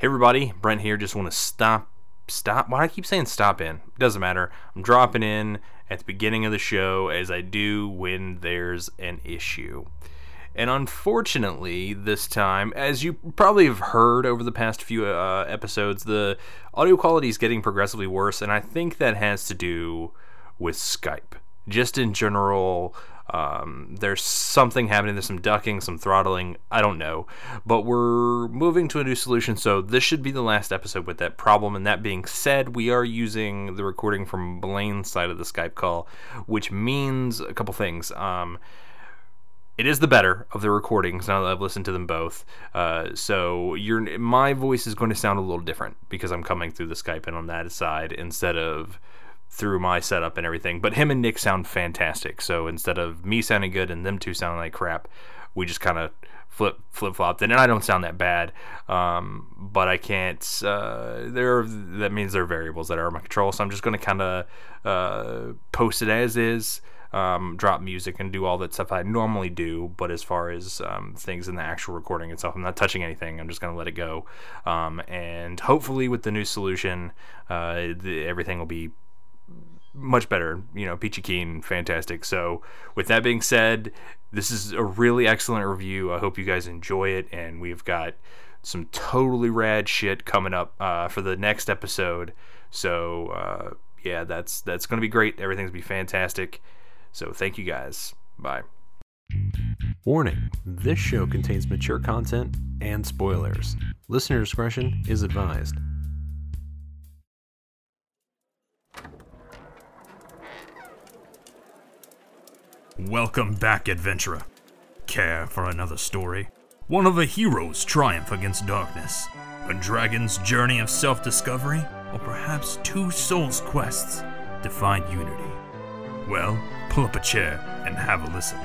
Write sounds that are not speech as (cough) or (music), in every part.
Hey everybody, Brent here. Just want to stop, stop. Why do I keep saying stop in? It doesn't matter. I'm dropping in at the beginning of the show as I do when there's an issue. And unfortunately, this time, as you probably have heard over the past few uh, episodes, the audio quality is getting progressively worse, and I think that has to do with Skype. Just in general, um, there's something happening. There's some ducking, some throttling. I don't know. But we're moving to a new solution. So this should be the last episode with that problem. And that being said, we are using the recording from Blaine's side of the Skype call, which means a couple things. Um, it is the better of the recordings now that I've listened to them both. Uh, so my voice is going to sound a little different because I'm coming through the Skype and on that side instead of through my setup and everything. But him and Nick sound fantastic. So instead of me sounding good and them two sounding like crap, we just kind of flip flip flopped. And I don't sound that bad, um, but I can't. Uh, there that means there are variables that are in my control. So I'm just going to kind of uh, post it as is. Um, drop music and do all that stuff I normally do. But as far as um, things in the actual recording itself, I'm not touching anything. I'm just going to let it go. Um, and hopefully, with the new solution, uh, the, everything will be much better. You know, Peachy Keen, fantastic. So, with that being said, this is a really excellent review. I hope you guys enjoy it, and we've got some totally rad shit coming up uh, for the next episode. So, uh, yeah, that's that's gonna be great. Everything's gonna be fantastic. So, thank you guys. Bye. Warning: This show contains mature content and spoilers. Listener discretion is advised. Welcome back, adventurer. Care for another story? One of a hero's triumph against darkness, a dragon's journey of self discovery, or perhaps two souls' quests to find unity? Well, pull up a chair and have a listen.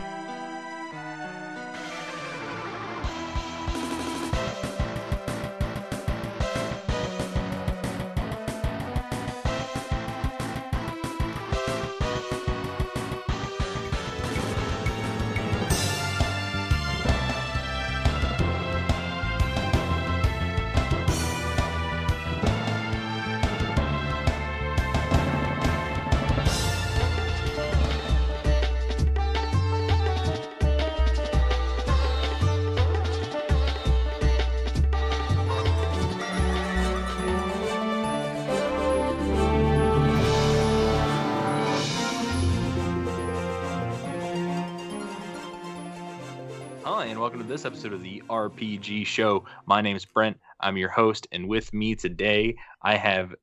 To this episode of the RPG Show. My name is Brent. I'm your host, and with me today, I have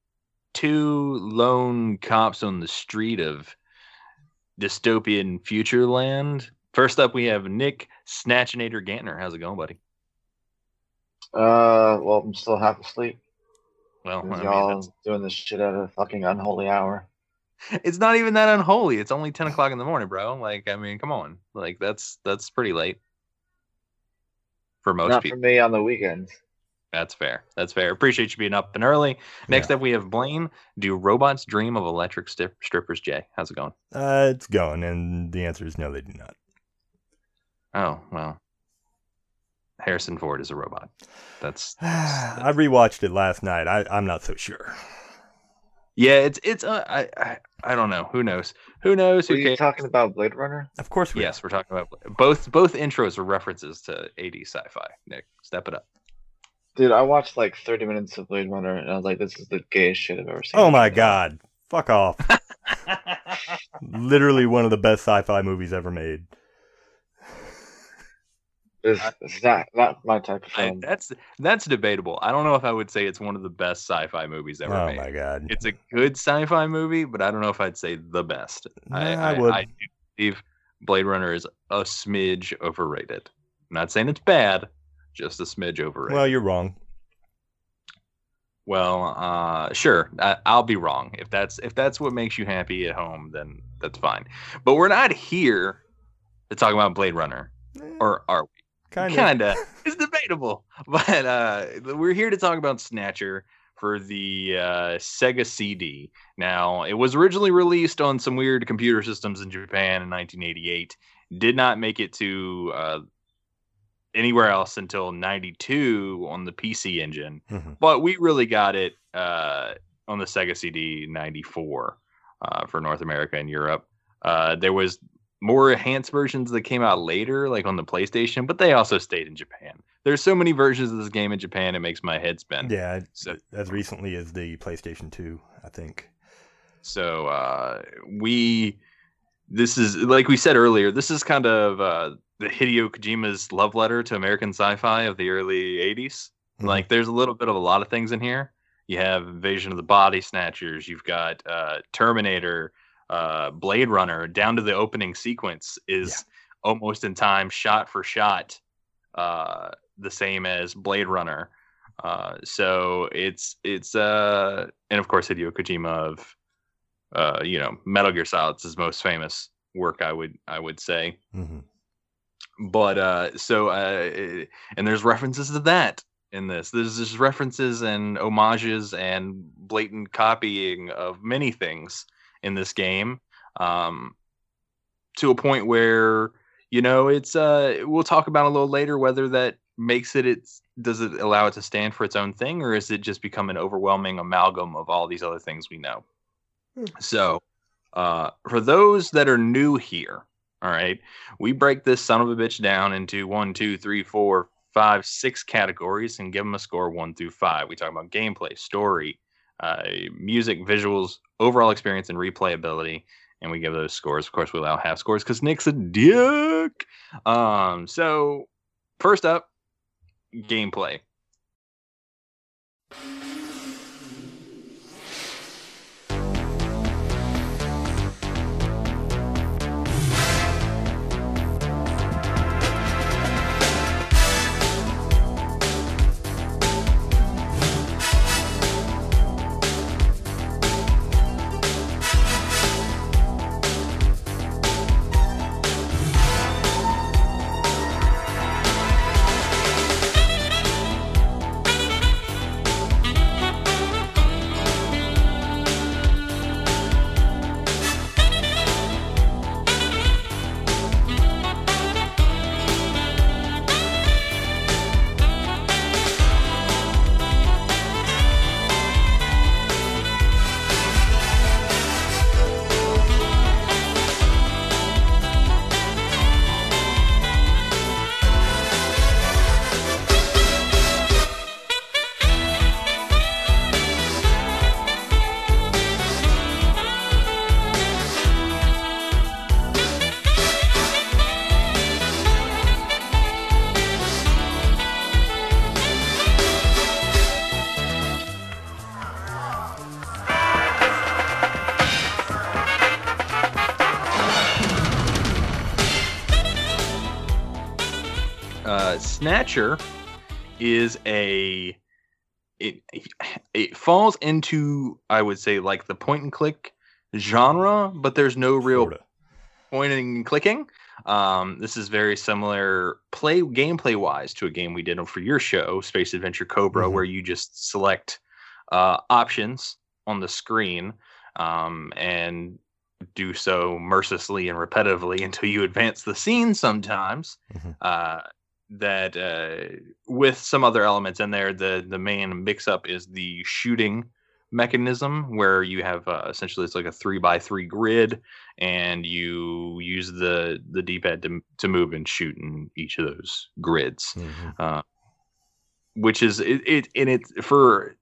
two lone cops on the street of dystopian future land. First up, we have Nick Snatchinator Gantner. How's it going, buddy? Uh, well, I'm still half asleep. Well, I mean, y'all that's- doing this shit at a fucking unholy hour. it's not even that unholy. It's only ten o'clock in the morning, bro. Like, I mean, come on. Like, that's that's pretty late for most Not people. for me on the weekends. That's fair. That's fair. Appreciate you being up and early. Next up, we have Blaine. Do robots dream of electric stip- strippers? Jay, how's it going? Uh, it's going, and the answer is no, they do not. Oh well, Harrison Ford is a robot. That's, (sighs) I rewatched it last night. I, I'm not so sure. Yeah. It's it's. Uh, I, I I don't know. Who knows? Who knows? Were Who you cares? talking about Blade Runner? Of course, we Yes, we're talking about both. Both intros are references to 80s sci-fi. Nick, step it up. Dude, I watched like 30 minutes of Blade Runner and I was like, this is the gayest shit I've ever seen. Oh my god! Fuck off! (laughs) Literally one of the best sci-fi movies ever made. It's, it's not, not my type of I, that's that's debatable. I don't know if I would say it's one of the best sci-fi movies ever made. oh made. my god! It's a good sci-fi movie, but I don't know if I'd say the best. I, Nah, I I, would. I do believe Blade Runner is a smidge overrated. I'm not saying it's bad, just a smidge overrated. Well, you're wrong. Well, uh, sure, I, I'll be wrong. If that's if that's what makes you happy at home, then that's fine. But we're not here to talk about Blade Runner, or are we? Kind of. Kinda. it's debatable, (laughs) but uh, we're here to talk about Snatcher for the uh, Sega CD. Now, it was originally released on some weird computer systems in Japan in 1988. Did not make it to uh, anywhere else until 92 on the PC engine. Mhm. But we really got it uh, on the Sega CD 94 uh, for North America and Europe. Uh, there was more enhanced versions that came out later, like on the PlayStation, but they also stayed in Japan. There's so many versions of this game in Japan, it makes my head spin. Yeah, So- as recently as the PlayStation 2, I think. So uh, we, this is like we said earlier, this is kind of uh, the Hideo Kojima's love letter to American sci-fi of the early '80s. Mhm. Like, there's a little bit of a lot of things in here. You have Invasion of the Body Snatchers. You've got uh, Terminator, uh, Blade Runner. Down to the opening sequence is almost in time, shot for shot, uh, the same as Blade Runner. Uh, so it's it's uh, and of course Hideo Kojima of uh, you know, Metal Gear Solid's his most famous work, I would I would say. hmm But uh, so uh, and there's references to that in this. There's just references and homages and blatant copying of many things in this game, um, to a point where you know it's. Uh, we'll talk about a little later whether that makes it. It's does it allow it to stand for its own thing, or is it just become an overwhelming amalgam of all these other things we know? So, uh, for those that are new here, all right, we break this son of a bitch down into one, two, three, four, five, six categories and give them a score one through five. We talk about gameplay, story, uh, music, visuals, overall experience, and replayability. And we give those scores. Of course, we allow half scores because Nick's a dick. Um, so first up, gameplay. Is a it it falls into I would say like the point and click genre, but there's no real Sorta. pointing and clicking. Um, this is very similar play gameplay wise to a game we did for your show, Space Adventure Cobra, Mhm. where you just select uh, options on the screen um, and do so mercilessly and repetitively until you advance the scene sometimes. Mhm. Uh, that uh, with some other elements in there, the the main mix up is the shooting mechanism where you have uh, essentially it's like a three by three grid and you use the the d-pad to, to move and shoot in each of those grids Mhm. which is it, it and it for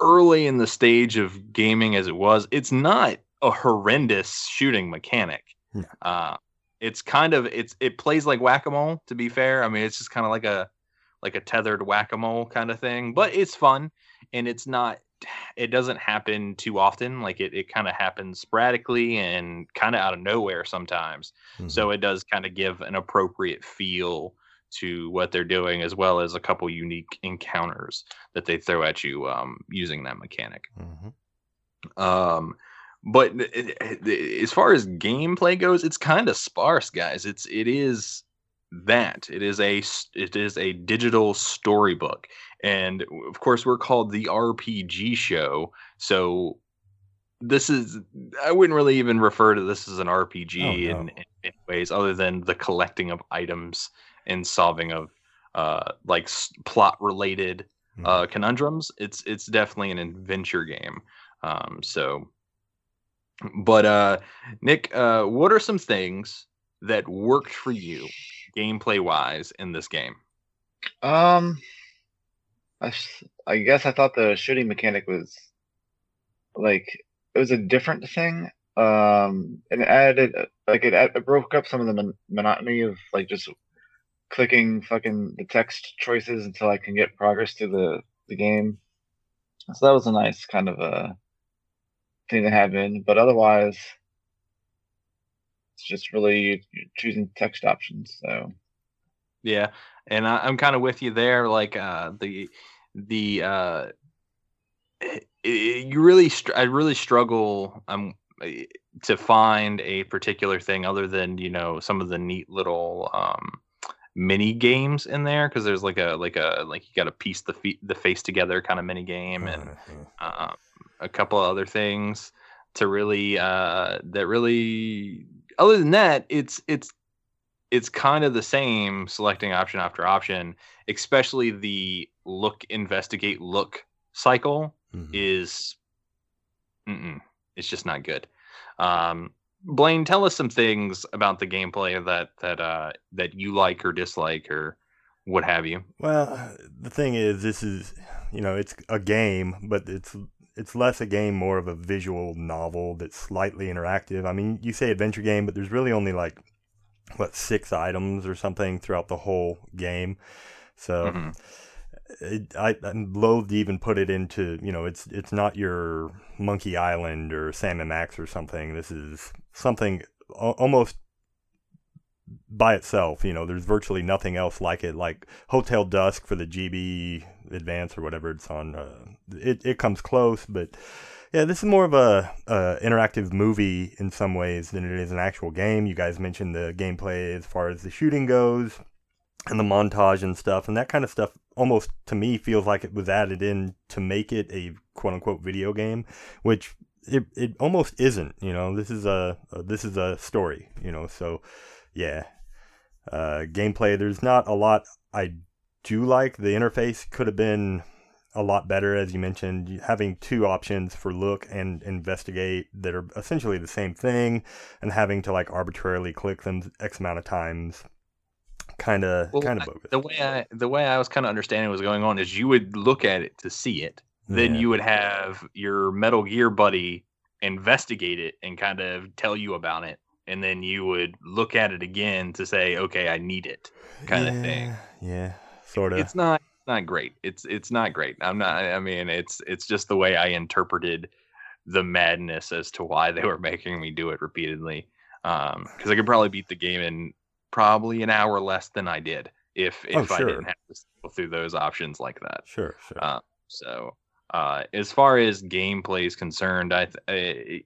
early in the stage of gaming as it was it's not a horrendous shooting mechanic No. uh it's kind of it's it plays like whack-a-mole to be fair i mean it's just kind of like a like a tethered whack-a-mole kind of thing but it's fun and it's not (sighs) it doesn't happen too often like it, it kind of happens sporadically and kind of out of nowhere sometimes Mhm. so it does kind of give an appropriate feel to what they're doing as well as a couple unique encounters that they throw at you um, using that mechanic Mhm. um, but it- it- as far as gameplay goes, it's kind of sparse, guys. It's it is that it is a it is a digital storybook, and of course we're called the RPG show. So this is I wouldn't really even refer to this as an RPG Oh, no. in, in ways, other than the collecting of items and solving of uh, like plot related uh, conundrums. It's it's definitely an adventure game. Um, so, but uh, Nick, uh, what are some things that worked for you gameplay wise in this game? Um, I, I guess I thought the shooting mechanic was like it was a different thing. Um, and it added like it, it broke up some of the mon- monotony of like just clicking fucking the text choices until I can get progress through the the game. So that was a nice kind of a thing to have in. But otherwise, it's just really choosing text options. So. Yeah, and I, I'm kind of with you there. Like uh, the the uh, i- i- you really str- I really struggle um eh, to find a particular thing other than you know some of the neat little um mini games in there because there's like a like a like you got to piece the feet the face together kind of mini game and Uh, um, a couple of other things to really uh that really other than that it's it's it's kind of the same selecting option after option especially the look investigate look cycle mhm. is it's just not good um blaine tell us some things about the gameplay that that uh that you like or dislike or what have you Well, the thing is, this is you know, it's a game, but it's it's less a game, more of a visual novel that's slightly interactive. I mean, you say adventure game, but there's really only like what six items or something throughout the whole game. So Mhm. it, I, I'm loath to even put it into you know, it's it's not your Monkey Island or Sam and Max or something. This is something al- almost by itself. You know, there's virtually nothing else like it. Like Hotel Dusk for the GB Advance or whatever it's on. Uh, it it comes close, but yeah, this is more of a, a interactive movie in some ways than it is an actual game. You guys mentioned the gameplay as far as the shooting goes and the montage and stuff, and that kind of stuff almost to me feels like it was added in to make it a quote unquote video game, which it, it almost isn't. You know, this is a, a this is a story. You know, so yeah, uh, gameplay. There's not a lot I do like. The interface could have been a lot better, as you mentioned. Having two options for look and investigate that are essentially the same thing, and having to like arbitrarily click them x amount of times, kind of Well, kind of bogus. the way I the way I was kind of understanding what was going on is you would look at it to see it, then Yeah. you would have your Metal Gear buddy investigate it and kind of tell you about it, and then you would look at it again to say, okay, I need it, kind of thing. Yeah, Yeah, sort of. It's not not great. It's it's not great. I'm not. I mean, it's it's just the way I interpreted the madness as to why they were making me do it repeatedly. Um, because I could probably beat the game in probably an hour less than I did if if I sure. didn't have to go through those options like that. Sure, sure. Uh, So, uh, as far as gameplay is concerned, I, th-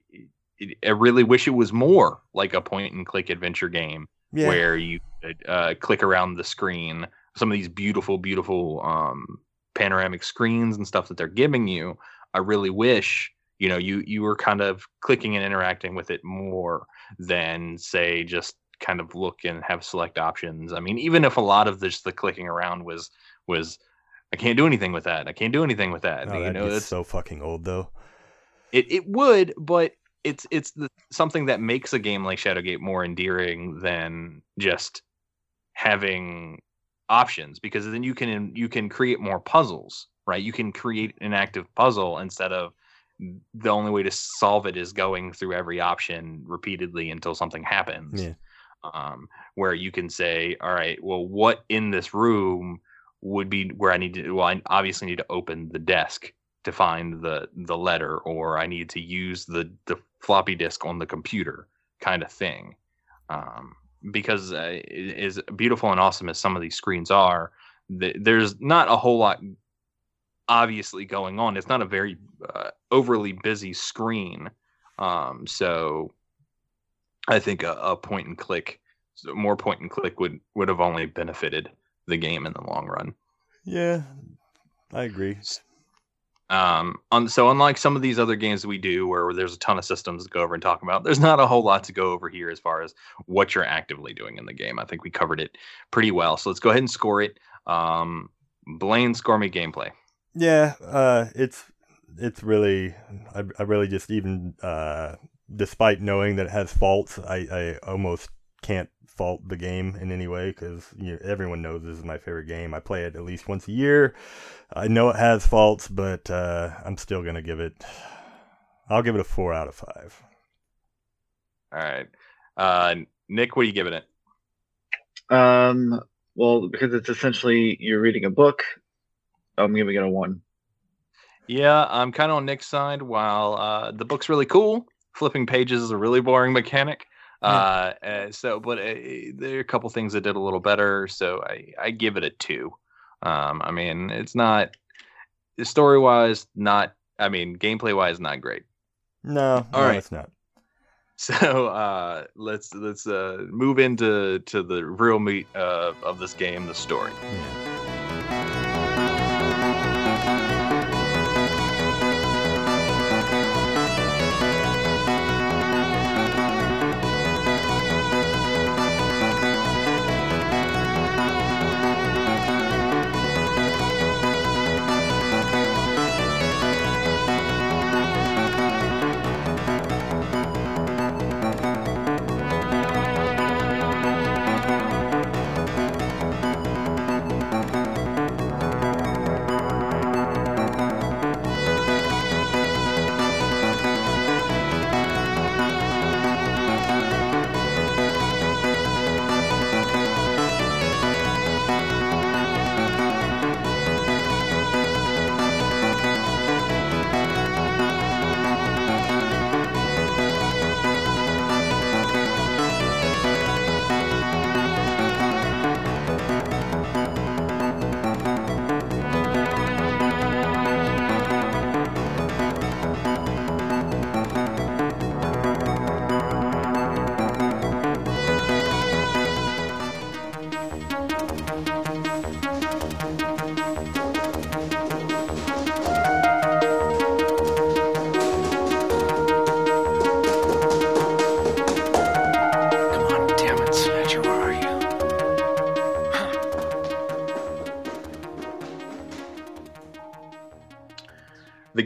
I I really wish it was more like a point and click adventure game yeah. where you could, uh, click around the screen. Some of these beautiful, beautiful um, panoramic screens and stuff that they're giving you. I really wish you know you you were kind of clicking and interacting with it more than say just kind of look and have select options. I mean, even if a lot of this the clicking around was was I can't do anything with that. I can't do anything with that. Oh, you know, it's, so fucking old though. it it would, but it's it's the, something that makes a game like Shadowgate more endearing than just having options because then you can you can create more puzzles, right? You can create an active puzzle instead of the only way to solve it is going through every option repeatedly until something happens. Yeah. Um, where you can say, all right, well, what in this room would be where I need to? Well, I obviously need to open the desk to find the the letter, or I need to use the the floppy disk on the computer, kind of thing. Um, because uh, as beautiful and awesome as some of these screens are, th- there's not a whole lot obviously going on. It's not a very uh, overly busy screen, um, so I think a, a point and click, more point and click would would have only benefited the game in the long run. Yeah, I agree. Um, on, so unlike some of these other games we do, where there's a ton of systems to go over and talk about, there's not a whole lot to go over here as far as what you're actively doing in the game. I think we covered it pretty well. So let's go ahead and score it. Um, Blaine, score me gameplay. Yeah, uh, it's it's really I, I really just even uh, despite knowing that it has faults, I, I almost can't fault the game in any way because you know, everyone knows this is my favorite game. I play it at least once a year. I know it has faults, but uh, I'm still gonna give it. I'll give it a four out of five. All right, uh, Nick, what are you giving it? Um, well, because it's essentially you're reading a book, I'm giving it a one. Yeah, I'm kind of on Nick's side. While uh, the book's really cool, flipping pages is a really boring mechanic. Uh, uh, so, but uh, there are a couple things that did a little better. So I, I give it a two. Um, I mean, it's not story wise, not. I mean, gameplay wise, not great. No, All no, right. it's not. (laughs) So uh, let's let's uh, move into to the real meat uh, of this game, the story. Yeah.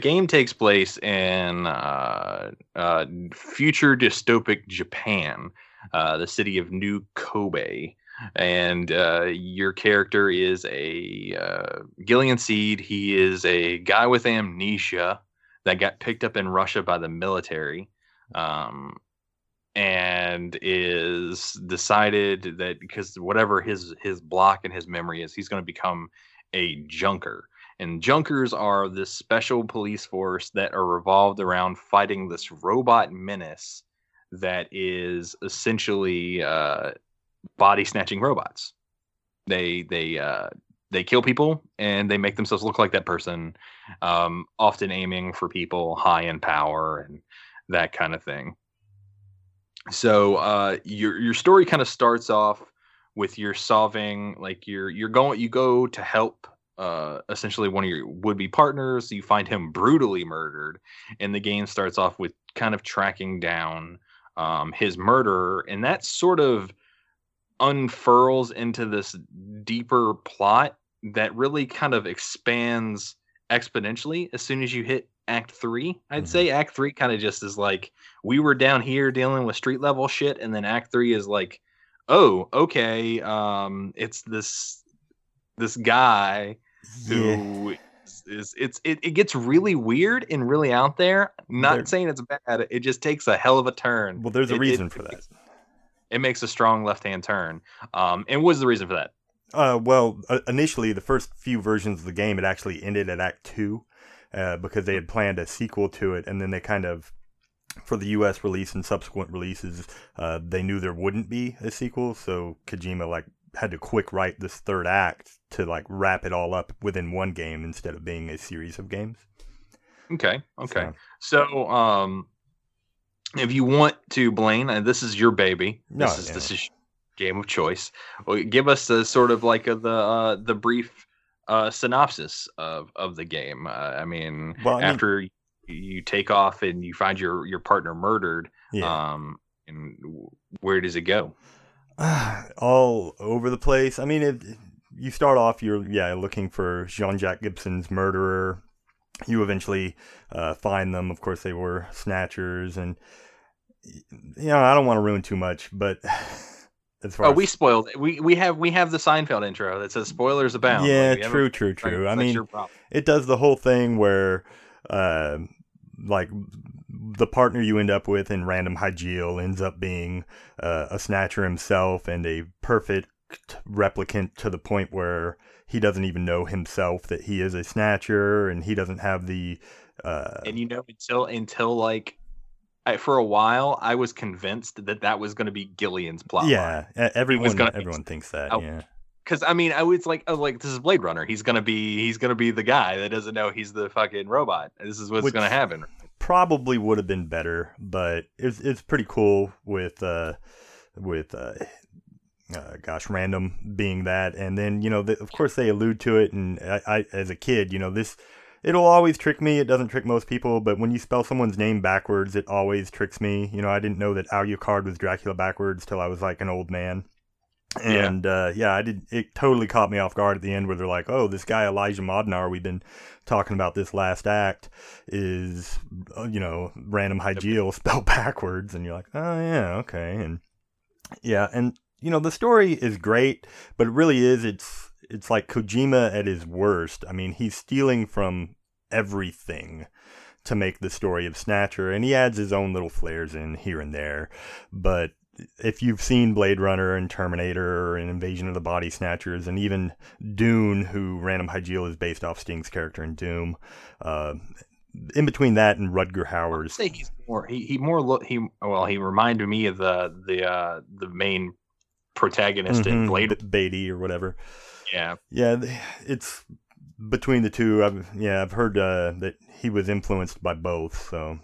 Game takes place in uh, uh, future dystopic Japan, uh, the city of New Kobe. And uh, your character is a uh, Gillian Seed. He is a guy with amnesia that got picked up in Russia by the military. Um, and is decided that because whatever his his block and his memory is, he's going to become a junker. And junkers are this special police force that are revolved around fighting this robot menace that is essentially uh, body snatching robots. They they uh, they kill people and they make themselves look like that person, um, often aiming for people high in power and that kind of thing so uh your your story kind of starts off with your solving like you're you're going you go to help uh essentially one of your would-be partners you find him brutally murdered and the game starts off with kind of tracking down um his murderer and that sort of unfurls into this deeper plot that really kind of expands exponentially as soon as you hit act 3 i'd Mhm. say act 3 kind of just is like we were down here dealing with street level shit and then act 3 is like oh okay um it's this this guy Yeah. who is, is it's it, it gets really weird and really out there not There- saying it's bad it just takes a hell of a turn Well, there's a It- it- reason for that. it makes a strong left hand turn um and what's the reason for that Uh, well, uh, initially, the first few versions of the game, it actually ended at Act Two, uh, because they had planned a sequel to it, and then they kind of, for the U.S. release and subsequent releases, uh, they knew there wouldn't be a sequel, so Kojima like had to quick write this third act to like wrap it all up within one game instead of being a series of games. okay okay So, So, um, if you want to, Blaine, and this is your baby. No, This is yeah. this is game of choice. Well, give us the sort of like a, the uh, the brief a synopsis of of the game. Uh, I mean, Well, I mean- after you take off and you find your your partner murdered, Yeah. um, and where does it go? (sighs) all over the place. I mean, it, you start off, you're yeah looking for Jean-Jack Gibson's murderer. You eventually uh, find them. Of course, they were snatchers, and you know I don't want to ruin too much, but (sighs) as far Oh, as we spoiled. it. We we have we have the Seinfeld intro that says spoilers abound. yeah, Like, haven't- true, true, true. I mean, it does the whole thing where uh, like the partner you end up with in Random Hajile ends up being uh, a snatcher himself and a perfect replicant to the point where he doesn't even know himself that he is a snatcher and he doesn't have the uh, and you know until until like I, for a while I was convinced that that was going to be Gillian's plot. yeah e- everyone everyone thinks that Oh, yeah because I mean I was like I was like this is Blade Runner. He's gonna be he's gonna be the guy that doesn't know he's the fucking robot. This is what's Which- gonna happen. Probably would have been better, but it's it's pretty cool with uh with uh, uh gosh random being that, and then you know the, of course they allude to it, and I, I as a kid you know this it'll always trick me. It doesn't trick most people, but when you spell someone's name backwards, it always tricks me. You know I didn't know that Alucard was Dracula backwards till I was like an old man. Yeah. And uh, yeah, I did. It totally caught me off guard at the end, where they're like, "Oh, this guy Elijah Modnar, we've been talking about this last act, is uh, you know Random Hajile (laughs) spelled backwards," and you're like, "Oh yeah, okay." And yeah, and you know the story is great, but it really is. It's it's like Kojima at his worst. I mean, he's stealing from everything to make the story of Snatcher, and he adds his own little flares in here and there, but if you've seen Blade Runner and Terminator and Invasion of the Body Snatchers and even Dune, who Random Hajile is based off Sting's character in Doom, uh, in between that and Rutger Hauer's, say he's more he he more look he well he reminded me of the the uh the main protagonist in Mhm, Blade. Beatty or whatever. Yeah, Yeah, it's between the two. I've yeah, I've heard uh, that he was influenced by both. So,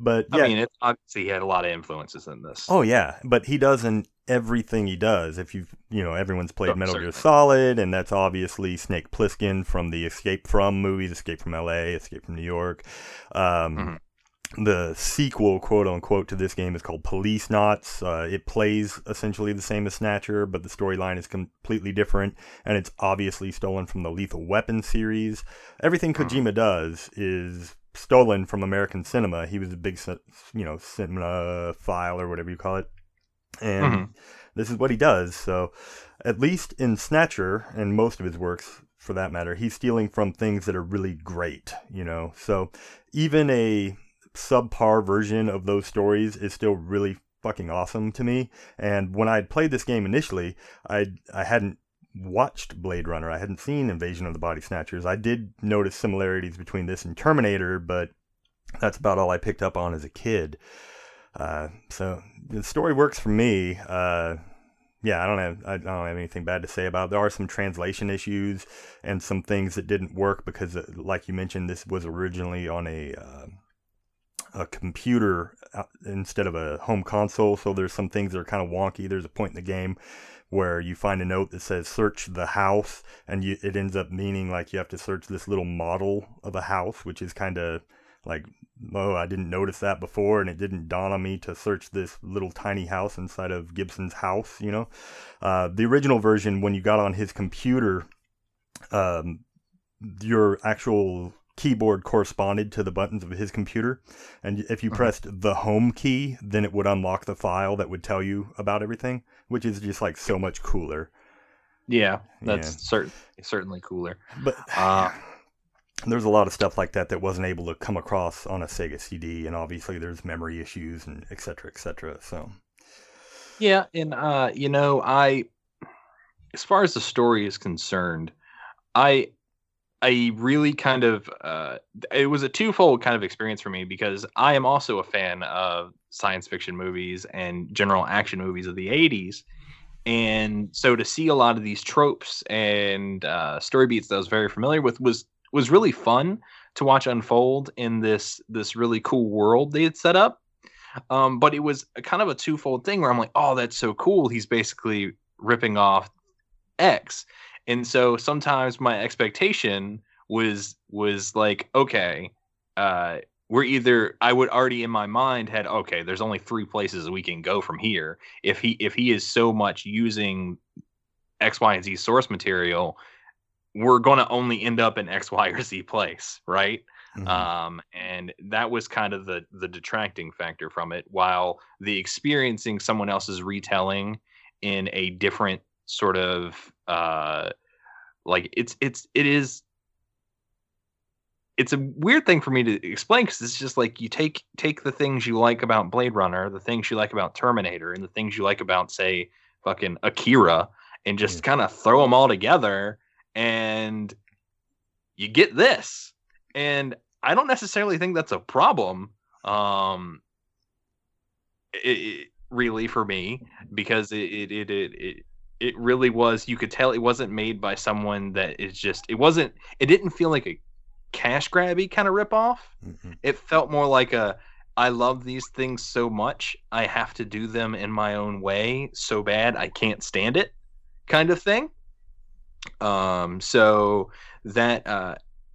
but yeah, I mean, it, obviously he had a lot of influences in this. Oh yeah, but he does in everything he does. If you've you know everyone's played Oh, Metal Gear. Solid, and that's obviously Snake Plissken from the Escape from movies, Escape from L.A., Escape from New York. Um, Mhm. The sequel, quote unquote, to this game is called Policenauts. Uh, it plays essentially the same as Snatcher, but the storyline is completely different, and it's obviously stolen from the Lethal Weapon series. Everything Mhm. Kojima does is stolen from American cinema. He was a big, you know, cinephile or whatever you call it, and Mhm. this is what he does. So, at least in Snatcher and most of his works, for that matter, he's stealing from things that are really great. You know, so even a subpar version of those stories is still really fucking awesome to me. And when I played this game initially, I I hadn't watched Blade Runner. I hadn't seen Invasion of the Body Snatchers. I did notice similarities between this and Terminator, but that's about all I picked up on as a kid. Uh, so the story works for me. Uh, yeah, I don't have I don't have anything bad to say about. It. There are some translation issues and some things that didn't work because, uh, like you mentioned, this was originally on a uh, a computer uh, instead of a home console. So there's some things that are kind of wonky. There's a point in the game where you find a note that says "search the house," and you, it ends up meaning like you have to search this little model of a house, which is kind of like oh i didn't notice that before and it didn't dawn on me to search this little tiny house inside of gibson's house you know? Uh, the original version when you got on his computer um, your actual keyboard corresponded to the buttons of his computer and if you Mhm. pressed the home key then it would unlock the file that would tell you about everything which is just like so much cooler Yeah, that's Yeah. certain certainly cooler. but Uh, (sighs) there's a lot of stuff like that that wasn't able to come across on a Sega CD, and obviously there's memory issues and et cetera, et cetera. So, Yeah, and uh, you know, I as far as the story is concerned, I I really kind of uh it was a twofold kind of experience for me because I am also a fan of science fiction movies and general action movies of the 80s. And so to see a lot of these tropes and uh, story beats that I was very familiar with was was really fun to watch unfold in this this really cool world they had set up. Um, but it was a kind of a twofold thing where I'm like, oh, that's so cool. He's basically ripping off X. and so sometimes my expectation was was like okay uh we're either i would already in my mind had okay there's only three places we can go from here. If he if he is so much using x y and z source material we're going to only end up in x y or z place right? Mhm. um and that was kind of the the detracting factor from it. While the experiencing someone else's retelling in a different sort of uh like it's it's it is it's a weird thing for me to explain because it's just like you take take the things you like about Blade Runner, the things you like about Terminator, and the things you like about say fucking Akira, and just Mm. kind of throw them all together, and you get this. And I don't necessarily think that's a problem. Um, it, it- really for me because it it, it it it really was you could tell it wasn't made by someone that is just it wasn't it didn't feel like a cash grabby kind of ripoff Mhm. it felt more like a I love these things so much I have to do them in my own way so bad I can't stand it kind of thing um so that uh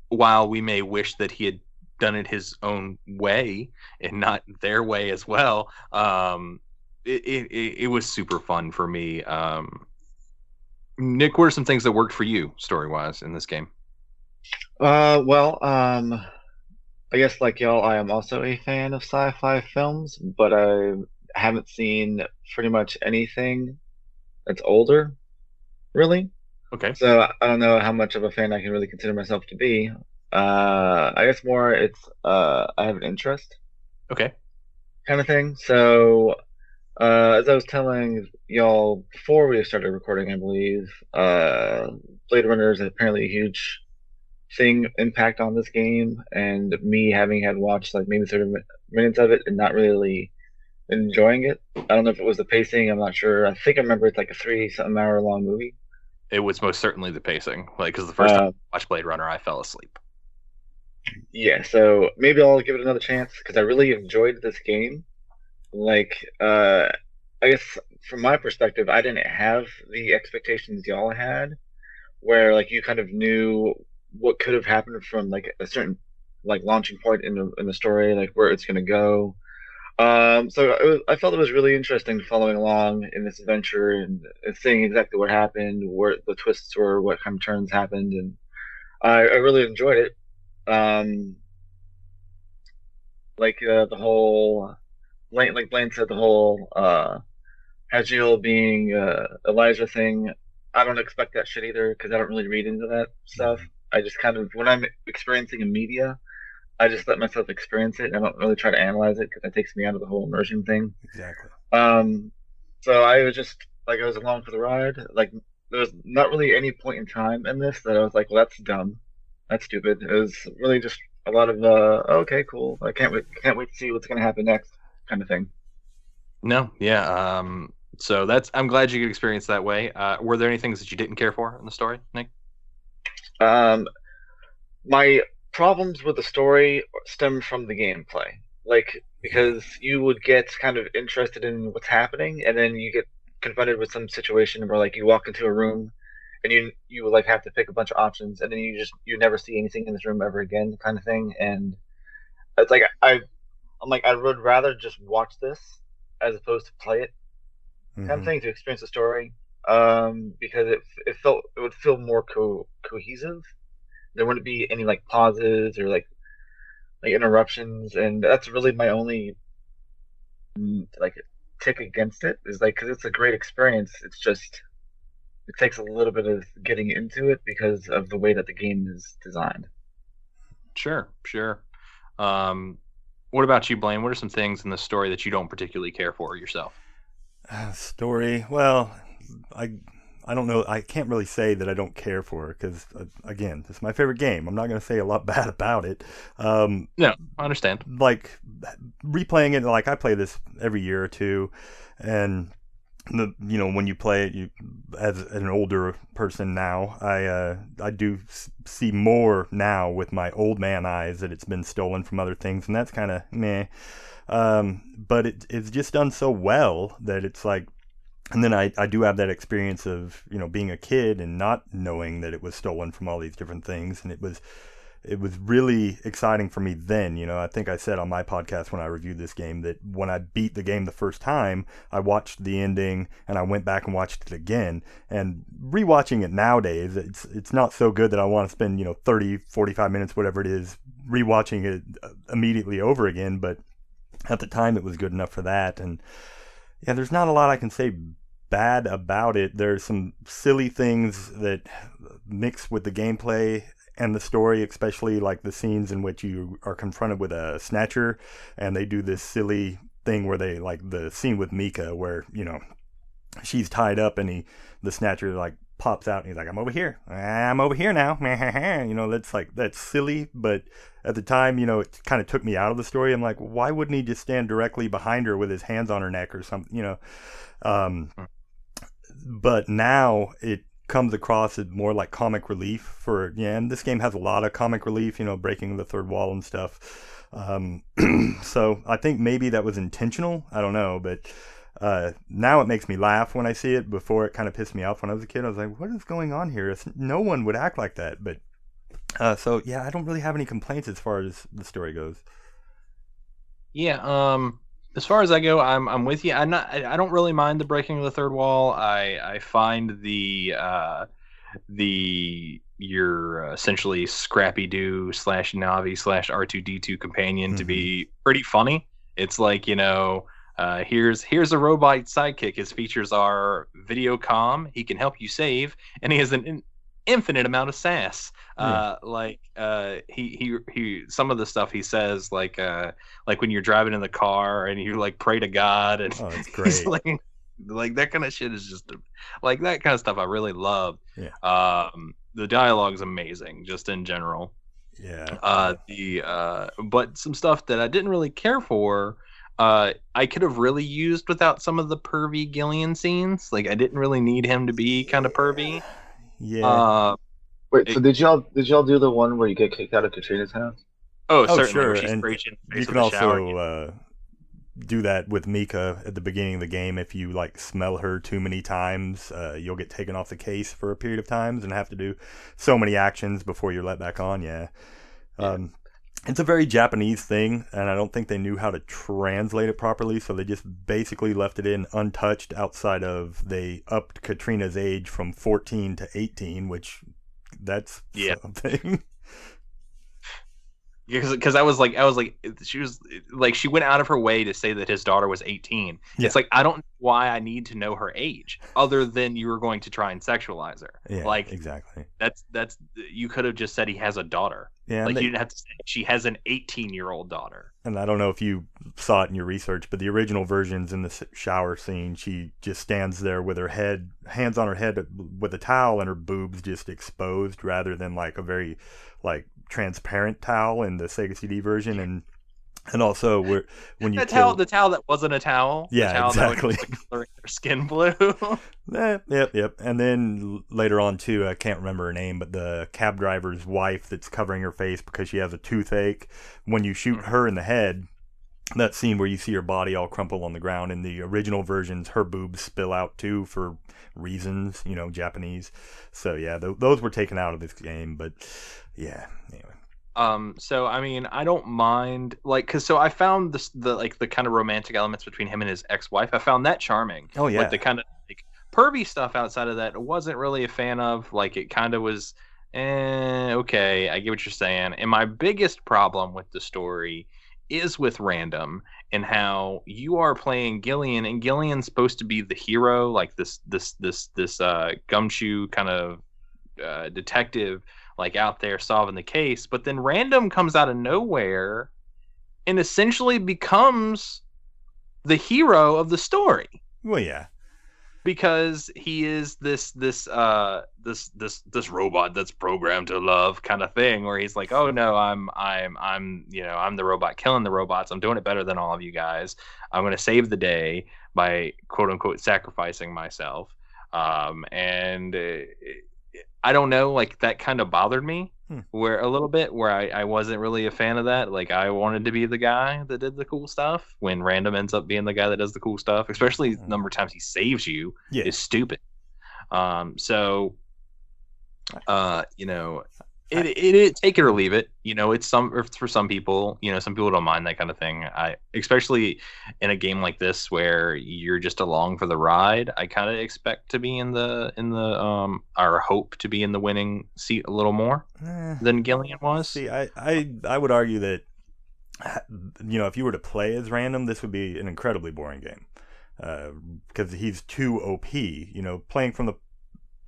while we may wish that he had done it his own way and not their way as well um it, it, it it was super fun for me um Nick what are some things that worked for you story wise in this game Uh, well, um, I guess like y'all, I am also a fan of sci-fi films, but I haven't seen pretty much anything that's older, really. okay So I don't know how much of a fan I can really consider myself to be. Uh, I guess more it's uh, I have an interest okay kind of thing. So, uh, as I was telling y'all before we started recording, I believe, uh, Blade Runner is apparently a huge thing impact on this game, and me having had watched like maybe 30 minutes of it and not really enjoying it. I don't know if it was the pacing. I'm not sure. I think I remember it's like a three something hour long movie. it was most certainly the pacing like because the first time Uh, I watched Blade Runner I fell asleep Yeah, so maybe I'll give it another chance because I really enjoyed this game. Like, uh, I guess from my perspective, I didn't have the expectations y'all had, where like you kind of knew what could have happened from like a certain like launching point in the in the story, like where it's gonna go. Um, so I felt it was really interesting following along in this adventure and seeing exactly what happened, where the twists were, what kind of turns happened, and I, I really enjoyed it um like uh, the whole Blaine, like Blaine said the whole uh Hajile being uh Elijah thing I don't expect that shit either because I don't really read into that stuff I just kind of when I'm experiencing a media I just let myself experience it and I don't really try to analyze it because that takes me out of the whole immersion thing Exactly. um, so I was just like I was along for the ride. Like there was not really any point in time in this that I was like, well, that's dumb, that's stupid. It was really just a lot of uh, okay, cool. I can't wait, can't wait to see what's gonna happen next, kind of thing. No, yeah. Um, so that's I'm glad you could experience that way. Uh, were there any things that you didn't care for in the story, Nick? Um, my problems with the story stem from the gameplay. Like because you would get kind of interested in what's happening, and then you get confronted with some situation where like you walk into a room, and you you would like have to pick a bunch of options, and then you just you never see anything in this room ever again, kind of thing. And it's like I, I'm like I would rather just watch this as opposed to play it kind of Mhm. thing to experience the story um because it it felt it would feel more co- cohesive there wouldn't be any like pauses or like like interruptions and that's really my only like tick against it is like because it's a great experience it's just it takes a little bit of getting into it because of the way that the game is designed Sure, sure. Um, what about you, Blaine? What are some things in the story that you don't particularly care for yourself? Uh, story. Well, I I don't know. I can't really say that I don't care for it because uh, again, it's my favorite game. I'm not going to say a lot (laughs) bad about it. Um, No, I understand. like replaying it like I play this every year or two and the you know when you play it you as an older person now I uh I do see more now with my old man eyes that it's been stolen from other things and that's kind of meh. Um but it, it's just done so well that it's like and then I, I do have that experience of you know being a kid and not knowing that it was stolen from all these different things and it was it was really exciting for me then you know. I think i said on my podcast when i reviewed this game that when i beat the game the first time i watched the ending and i went back and watched it again. And rewatching it nowadays it's it's not so good that i want to spend you know 30 45 minutes whatever it is rewatching it uh, immediately over again but at the time it was good enough for that. And yeah there's not a lot i can say bad about it. There's some silly things that mix with the gameplay and the story, especially like the scenes in which you are confronted with a snatcher and they do this silly thing where they like the scene with Mika where, you know, she's tied up and he the snatcher like pops out and he's like, I'm over here. I'm over here now. (laughs) you know, that's like that's silly, but at the time, you know, it kind of took me out of the story. I'm like, why wouldn't he just stand directly behind her with his hands on her neck or something, you know? Um, but now it comes across as more like comic relief for yeah and this game has a lot of comic relief you know breaking the third wall and stuff. Um, (clears throat) so i think maybe that was intentional. I don't know but uh, now it makes me laugh when i see it. Before it kind of pissed me off when i was a kid. I was like what is going on here? It's, no one would act like that but uh, so yeah i don't really have any complaints as far as the story goes. Yeah um as far as I go, I'm I'm with you. I'm not. I don't really mind the breaking of the third wall. I I find the uh, the your uh, essentially Scrappy Doo slash Navi slash R two D two companion mm-hmm. to be mm-hmm. pretty funny. It's like you know. Uh, here's here's a robot sidekick. His features are video com. He can help you save, and he has an infinite amount of sass. Uh, like uh, he he he. Some of the stuff he says, like uh, like when you're driving in the car and you like pray to God, and oh, (laughs) great. like, like that kind of shit is just like that kind of stuff. I really love. Yeah. Um, the dialogue's amazing, just in general. Yeah. Uh, the uh, but some stuff that I didn't really care for. Uh, I could have really used without some of the pervy Gillian scenes. Like I didn't really need him to be kind of pervy. Yeah. Uh, Wait, so did y'all did y'all do the one where you get kicked out of Katrina's house? Oh, oh sure. And you can also uh, do that with Mika at the beginning of the game. If you like smell her too many times, uh, you'll get taken off the case for a period of times and have to do so many actions before you're let back on. Yeah. Um, it's a very Japanese thing, and I don't think they knew how to translate it properly, so they just basically left it in untouched outside of they upped Katrina's age from 14 to 18, which that's yeah. something. (laughs) because I was like I was like she was like she went out of her way to say that his daughter was 18. Yeah. It's like I don't know why I need to know her age other than you were going to try and sexualize her. Yeah, like exactly. That's that's you could have just said he has a daughter. Yeah, like they, you didn't have to say she has an 18 year old daughter. And I don't know if you saw it in your research, but the original versions in the shower scene, she just stands there with her head, hands on her head uh, with a towel, and her boobs just exposed, rather than like a very like transparent towel in the Sega CD version, and and also when you the towel, the towel that wasn't a towel, yeah, towel exactly, coloring their skin blue. (laughs) eh, yep, yep. And then later on too, I can't remember her name, but the cab driver's wife that's covering her face because she has a toothache. When you shoot her in the head, that scene where you see her body all crumple on the ground in the original versions her boobs spill out too for reasons you know japanese so yeah th- those were taken out of this game but yeah anyway um so i mean i don't mind like because so i found this the like the kind of romantic elements between him and his ex-wife i found that charming. Oh yeah. like the kind of like pervy stuff outside of that wasn't really a fan of like it kind of was eh, okay i get what you're saying. And my biggest problem with the story is with random and how you are playing Gillian and Gillian's supposed to be the hero, like this this this this uh, gumshoe kind of uh, detective, like out there solving the case. But then random comes out of nowhere and essentially becomes the hero of the story. Well, yeah because he is this this uh this this this robot that's programmed to love kind of thing where he's like oh no i'm i'm i'm you know i'm the robot killing the robots i'm doing it better than all of you guys i'm going to save the day by quote unquote sacrificing myself um and uh, I don't know, like that kind of bothered me Hmm. where a little bit where I, I wasn't really a fan of that. Like I wanted to be the guy that did the cool stuff when random ends up being the guy that does the cool stuff, especially the Hmm. number of times he saves you Yeah. is stupid. Um, so, uh, you know, it, it, it take it or leave it. You know, it's some or for some people. You know, some people don't mind that kind of thing. I especially in a game like this where you're just along for the ride. I kind of expect to be in the in the um or hope to be in the winning seat a little more Eh. than Gillian was. See, I, I, I would argue that, you know, if you were to play as random, this would be an incredibly boring game. Uh because he's too OP. You know, playing from the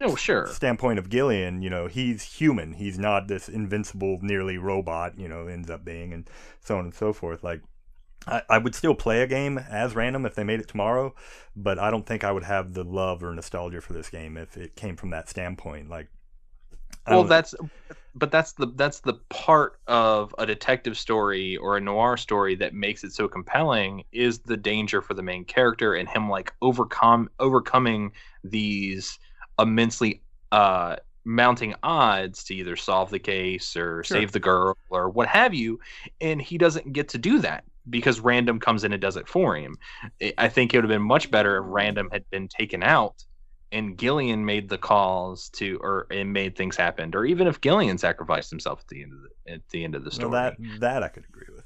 Oh, sure. standpoint of Gillian, you know, he's human. He's not this invincible, nearly robot, you know, ends up being, and so on and so forth. Like, I, I would still play a game as random if they made it tomorrow, but I don't think I would have the love or nostalgia for this game if it came from that standpoint. Like, Well, that's but that's the that's the part of a detective story or a noir story that makes it so compelling is the danger for the main character and him like overcome overcoming these immensely uh mounting odds to either solve the case or Sure. save the girl or what have you and he doesn't get to do that because random comes in and does it for him I- think it would have been much better if random had been taken out and Gillian made the calls to or and made things happen, or even if Gillian sacrificed himself at the end of the at the end of the well, story, that that I could agree with.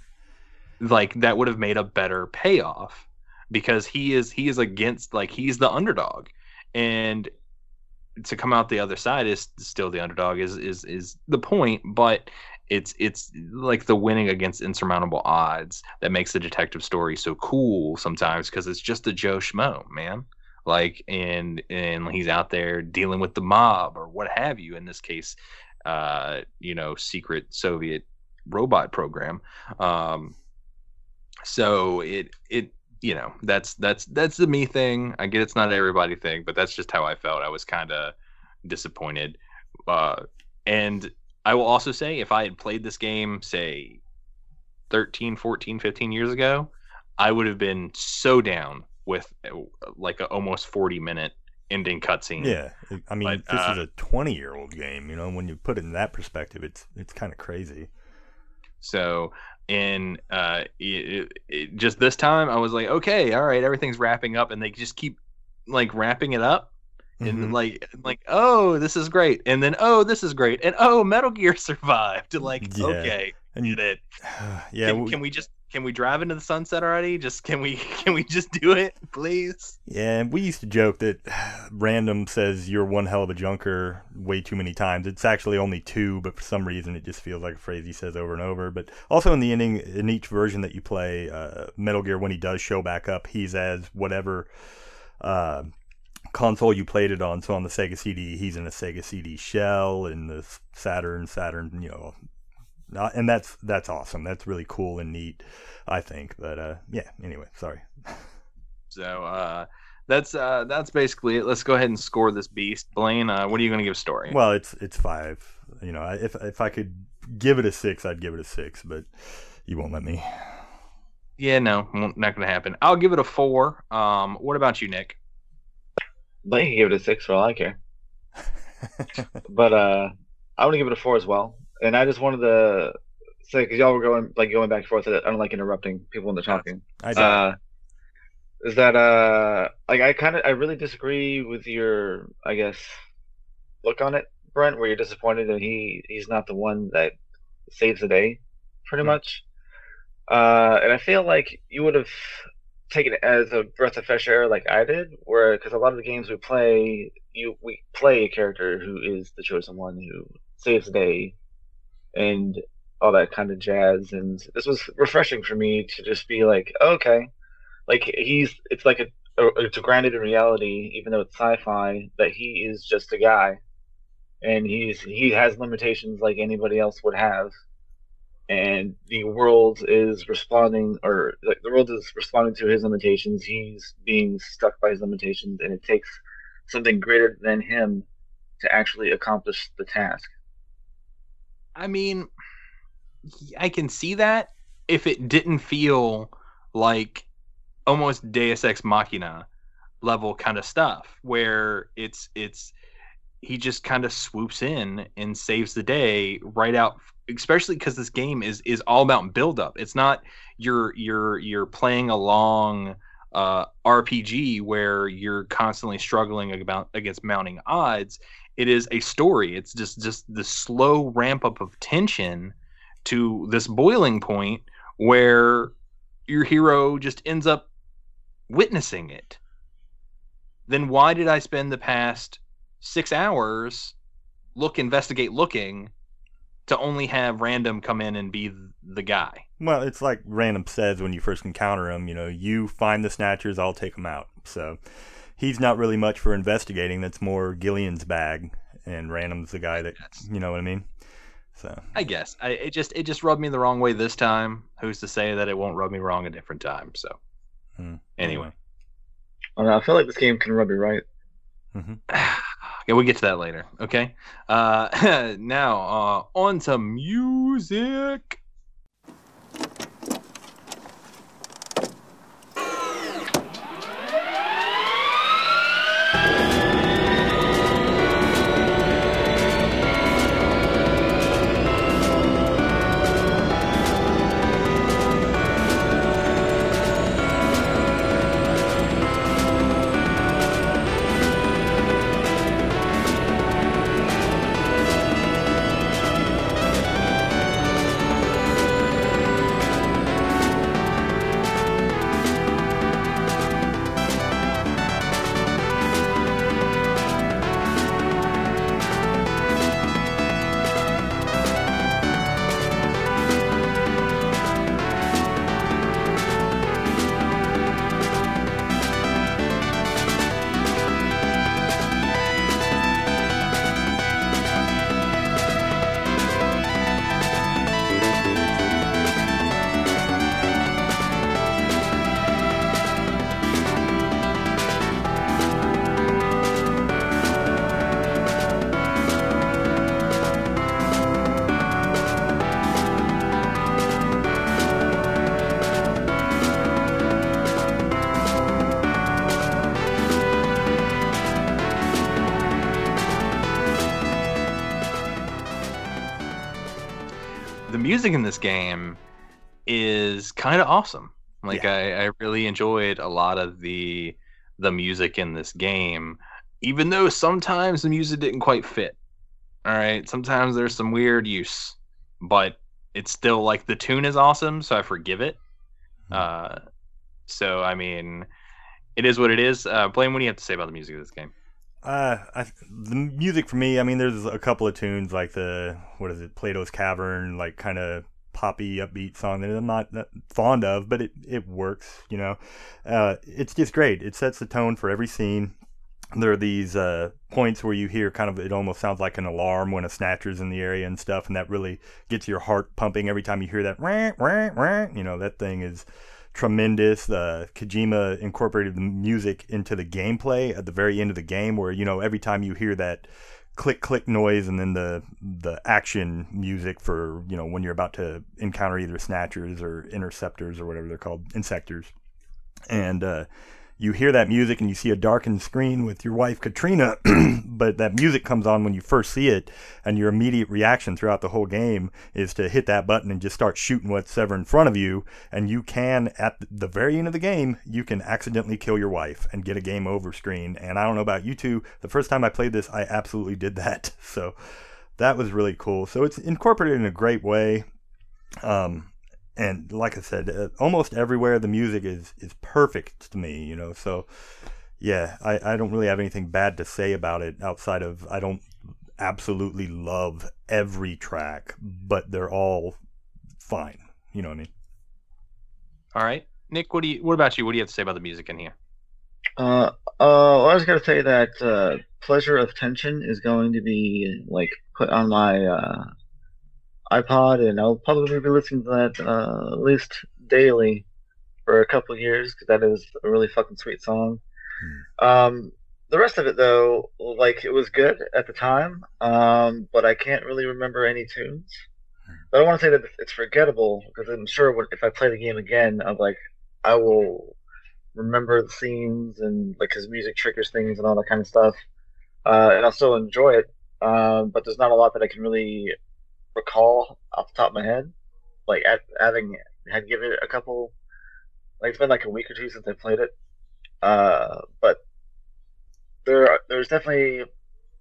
like that would have made a better payoff because he is he is against like he's the underdog, and to come out the other side is still the underdog is is is the point, but it's it's like the winning against insurmountable odds that makes the detective story so cool sometimes because it's just a Joe Schmo man. Like and and he's out there dealing with the mob or what have you in this case uh you know secret soviet robot program. Um so it it you know that's that's that's the me thing i get it's not everybody thing but that's just how i felt i was kind of disappointed uh and i will also say if i had played this game say 13 14 15 years ago i would have been so down with like a almost 40 minute ending cutscene Yeah, I mean, But, this uh, is a twenty-year-old game. You know, when you put it in that perspective, it's it's kind of crazy. So, in uh, it, it, just this time, I was like, okay, all right, everything's wrapping up, and they just keep like wrapping it up, and Mhm. like, like, oh, this is great, and then oh, this is great, and oh, Metal Gear (laughs) survived. And like, Yeah. okay, And you did. (sighs) yeah, can, we- can we just can we drive into the sunset already? Just can we (laughs) can we just do it, please? Yeah, we used to joke that (sighs) random says you're one hell of a junker way too many times. It's actually only two, but for some reason it just feels like a phrase he says over and over. But also in the ending, in each version that you play, uh, Metal Gear, when he does show back up, he's as whatever uh, console you played it on. So on the Sega CD, he's in a Sega CD shell, in the Saturn, Saturn, you know. Not, and that's that's awesome. That's really cool and neat, I think. But uh, yeah. Anyway, sorry. (laughs) So uh, that's uh, that's basically it. Let's go ahead and score this beast, Blaine. Uh, what are you going to give story? Well, it's it's five. You know, if if I could give it a six, I'd give it a six, but you won't let me. Yeah, no, won't- going to happen. I'll give it a four. Um, what about you, Nick? Blake can give it a six for all I care. (laughs) But uh, I want to give it a four as well. And I just wanted to say because y'all were going like going back and forth. I don't like interrupting people when they're talking. I do. Uh, is that uh like I kind of I really disagree with your I guess look on it, Brent, where you're disappointed that he he's not the one that saves the day, pretty Hmm. much. Uh, and I feel like you would have taken it as a breath of fresh air, like I did, where because a lot of the games we play, you we play a character who is the chosen one who saves the day, and all that kind of jazz. And this was refreshing for me to just be like, okay, like he's it's like a, a it's grounded in reality, even though it's sci-fi, that he is just a guy, and he's he has limitations like anybody else would have, and the world is responding, or like the world is responding to his limitations. He's being stuck by his limitations, and it takes something greater than him to actually accomplish the task. I mean, I can see that if it didn't feel like almost Deus Ex Machina level kind of stuff, where it's it's he just kind of swoops in and saves the day right out especially because this game is is all about build up it's not you're you're you're playing along uh, RPG where you're constantly struggling about against mounting odds. It is a story. It's just just the slow ramp up of tension to this boiling point where your hero just ends up witnessing it. Then why did I spend the past six hours look investigate looking to only have random come in and be the guy. Well, it's like random says when you first encounter him, you know, you find the snatchers, I'll take them out. So he's not really much for investigating. That's more Gillian's bag, and random's the guy that you know what I mean. So I guess I, it just it just rubbed me the wrong way this time. Who's to say that it won't rub me wrong a different time? So hmm. anyway, I feel like this game can rub you right. Mm-hmm. (sighs) Yeah, we'll get to that later. Okay. Uh, (laughs) now uh, on to music. Music in this game is kind of awesome. Like yeah. I, I really enjoyed a lot of the the music in this game, even though sometimes the music didn't quite fit. All right, sometimes there's some weird use, but it's still like the tune is awesome, so I forgive it. Mm-hmm. Uh, so I mean, it is what it is. Uh, Blaine, what do you have to say about the music of this game? Uh, I, the music for me, I mean, there's a couple of tunes like the what is it, Plato's Cavern, like kind of poppy, upbeat song that I'm not fond of, but it it works, you know. Uh, it's just great. It sets the tone for every scene. There are these uh, points where you hear kind of it almost sounds like an alarm when a snatcher's in the area and stuff, and that really gets your heart pumping every time you hear that. You know, that thing is tremendous. Uh, Kojima incorporated the music into the gameplay at the very end of the game, where you know every time you hear that click click noise and then the the action music for you know when you're about to encounter either snatchers or interceptors or whatever they're called insectors and uh, you hear that music and you see a darkened screen with your wife Katrina, (clears throat) but that music comes on when you first see it, and your immediate reaction throughout the whole game is to hit that button and just start shooting what's ever in front of you. And you can, at the very end of the game, you can accidentally kill your wife and get a game over screen. And I don't know about you two, the first time I played this, I absolutely did that. (laughs) So that was really cool. So it's incorporated in a great way. Um, and like I said, uh, almost everywhere the music is is perfect to me. You know, so yeah, I I don't really have anything bad to say about it outside of I don't absolutely love every track, but they're all fine. You know what I mean? All right, Nick. What do you? What about you? What do you have to say about the music in here? Uh, uh, I was gonna say that uh, pleasure of tension is going to be like put on my uh iPod, and I'll probably be listening to that uh, at least daily for a couple years because that is a really fucking sweet song. Hmm. Um, the rest of it, though, like it was good at the time, um, but I can't really remember any tunes. Hmm. But I don't want to say that it's forgettable because I'm sure if I play the game again, I'm like, I will remember the scenes and like his music triggers things and all that kind of stuff. uh, and I'll still enjoy it. Um, but there's not a lot that I can really recall off the top of my head. Like at, having had given it a couple, like it's been like a week or two since I played it. Uh, but there, there's definitely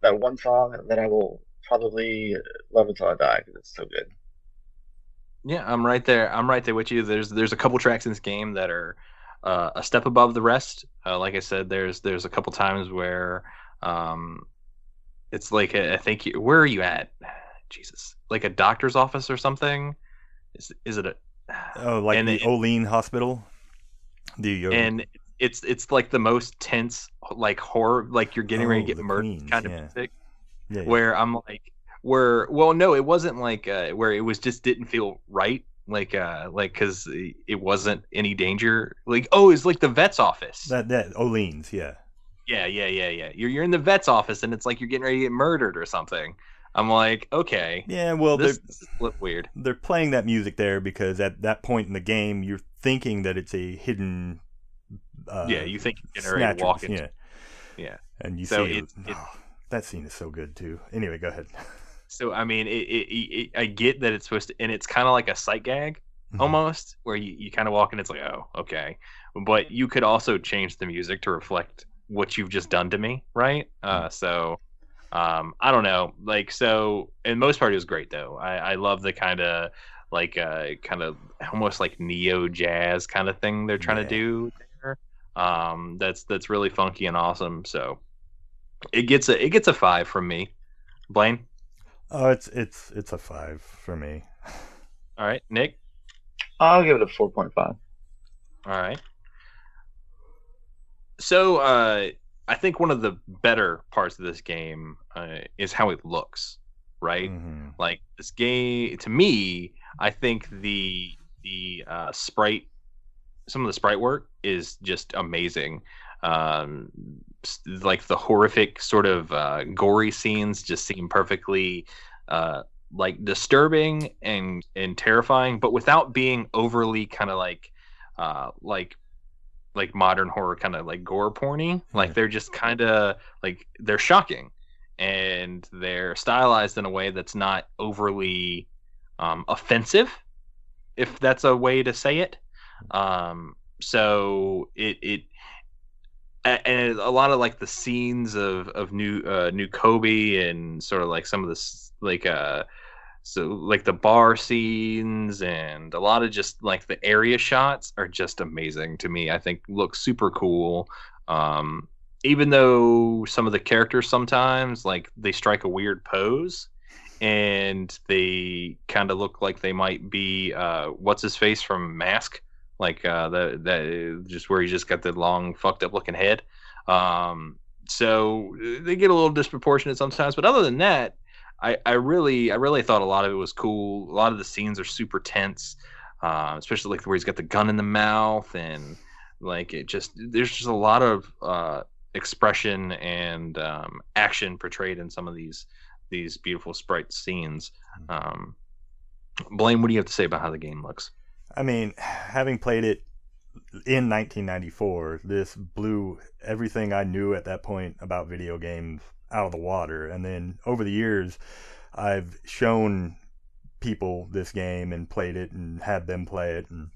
that one song that I will probably love until I die because it's so good. Yeah, I'm right there. I'm right there with you. There's there's a couple tracks in this game that are uh, a step above the rest. Uh, like I said, there's there's a couple times where um, it's like a, I think you, where are you at? Jesus, like a doctor's office or something. Is is it a oh like the it, Olean Hospital? The uh, and it's it's like the most tense like horror like you're getting oh, ready to oh, get murdered kind of yeah. music. Yeah, yeah. Where I'm like where well no it wasn't like uh, where it was just didn't feel right like uh like because it wasn't any danger like oh it's like the vet's office that that Olean's yeah yeah yeah yeah yeah you're, you're in the vet's office and it's like you're getting ready to get murdered or something i'm like okay yeah well this, this look weird they're playing that music there because at that point in the game you're thinking that it's a hidden uh, yeah you think ready to walk into yeah yeah and you so see it, it, oh, that scene is so good too anyway go ahead (laughs) So I mean, it, I get that it's supposed to, and it's kind of like a sight gag mm-hmm. almost, where you, you kind of walk in, it's like, oh, okay. But you could also change the music to reflect what you've just done to me, right? Uh, mm-hmm. so um, I don't know, like so. in most part, it was great though. I, I love the kind of like uh, kind of almost like neo jazz kind of thing they're trying yeah. to do there. Um, that's that's really funky and awesome. So it gets a it gets a five from me. Blaine. Oh, it's it's it's a five for me. All right, Nick. I'll give it a four point five. All right. So uh, I think one of the better parts of this game uh, is how it looks. Right, mm-hmm. like this game to me, I think the the uh, sprite, some of the sprite work is just amazing. Um, like the horrific sort of uh, gory scenes just seem perfectly uh, like disturbing and and terrifying, but without being overly kind of like uh, like like modern horror kind of like gore porny. Like they're just kind of like they're shocking and they're stylized in a way that's not overly um, offensive, if that's a way to say it. Um, so it it and a lot of like the scenes of of new uh new Kobe and sort of like some of this like uh so like the bar scenes and a lot of just like the area shots are just amazing to me. I think look super cool. Um even though some of the characters sometimes like they strike a weird pose and they kind of look like they might be uh what's his face from Mask like uh, that that just where he just got the long fucked up looking head. Um, so they get a little disproportionate sometimes, but other than that, I, I really I really thought a lot of it was cool. A lot of the scenes are super tense, uh, especially like where he's got the gun in the mouth and like it just there's just a lot of uh, expression and um, action portrayed in some of these these beautiful sprite scenes. Mm-hmm. Um, Blaine, what do you have to say about how the game looks? I mean, having played it in 1994, this blew everything I knew at that point about video games out of the water. And then over the years, I've shown people this game and played it and had them play it and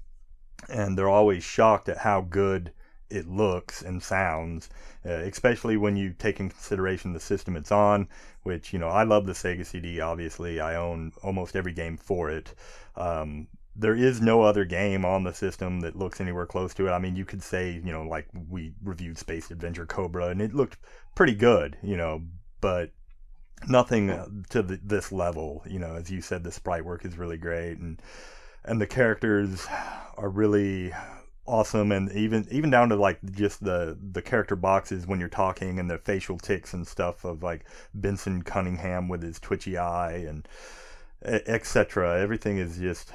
and they're always shocked at how good it looks and sounds, uh, especially when you take in consideration the system it's on, which, you know, I love the Sega CD, obviously. I own almost every game for it. Um, there is no other game on the system that looks anywhere close to it. I mean, you could say, you know, like we reviewed Space Adventure Cobra, and it looked pretty good, you know, but nothing to the, this level. You know, as you said, the sprite work is really great, and and the characters are really awesome, and even even down to like just the the character boxes when you're talking and the facial ticks and stuff of like Benson Cunningham with his twitchy eye and etc. Everything is just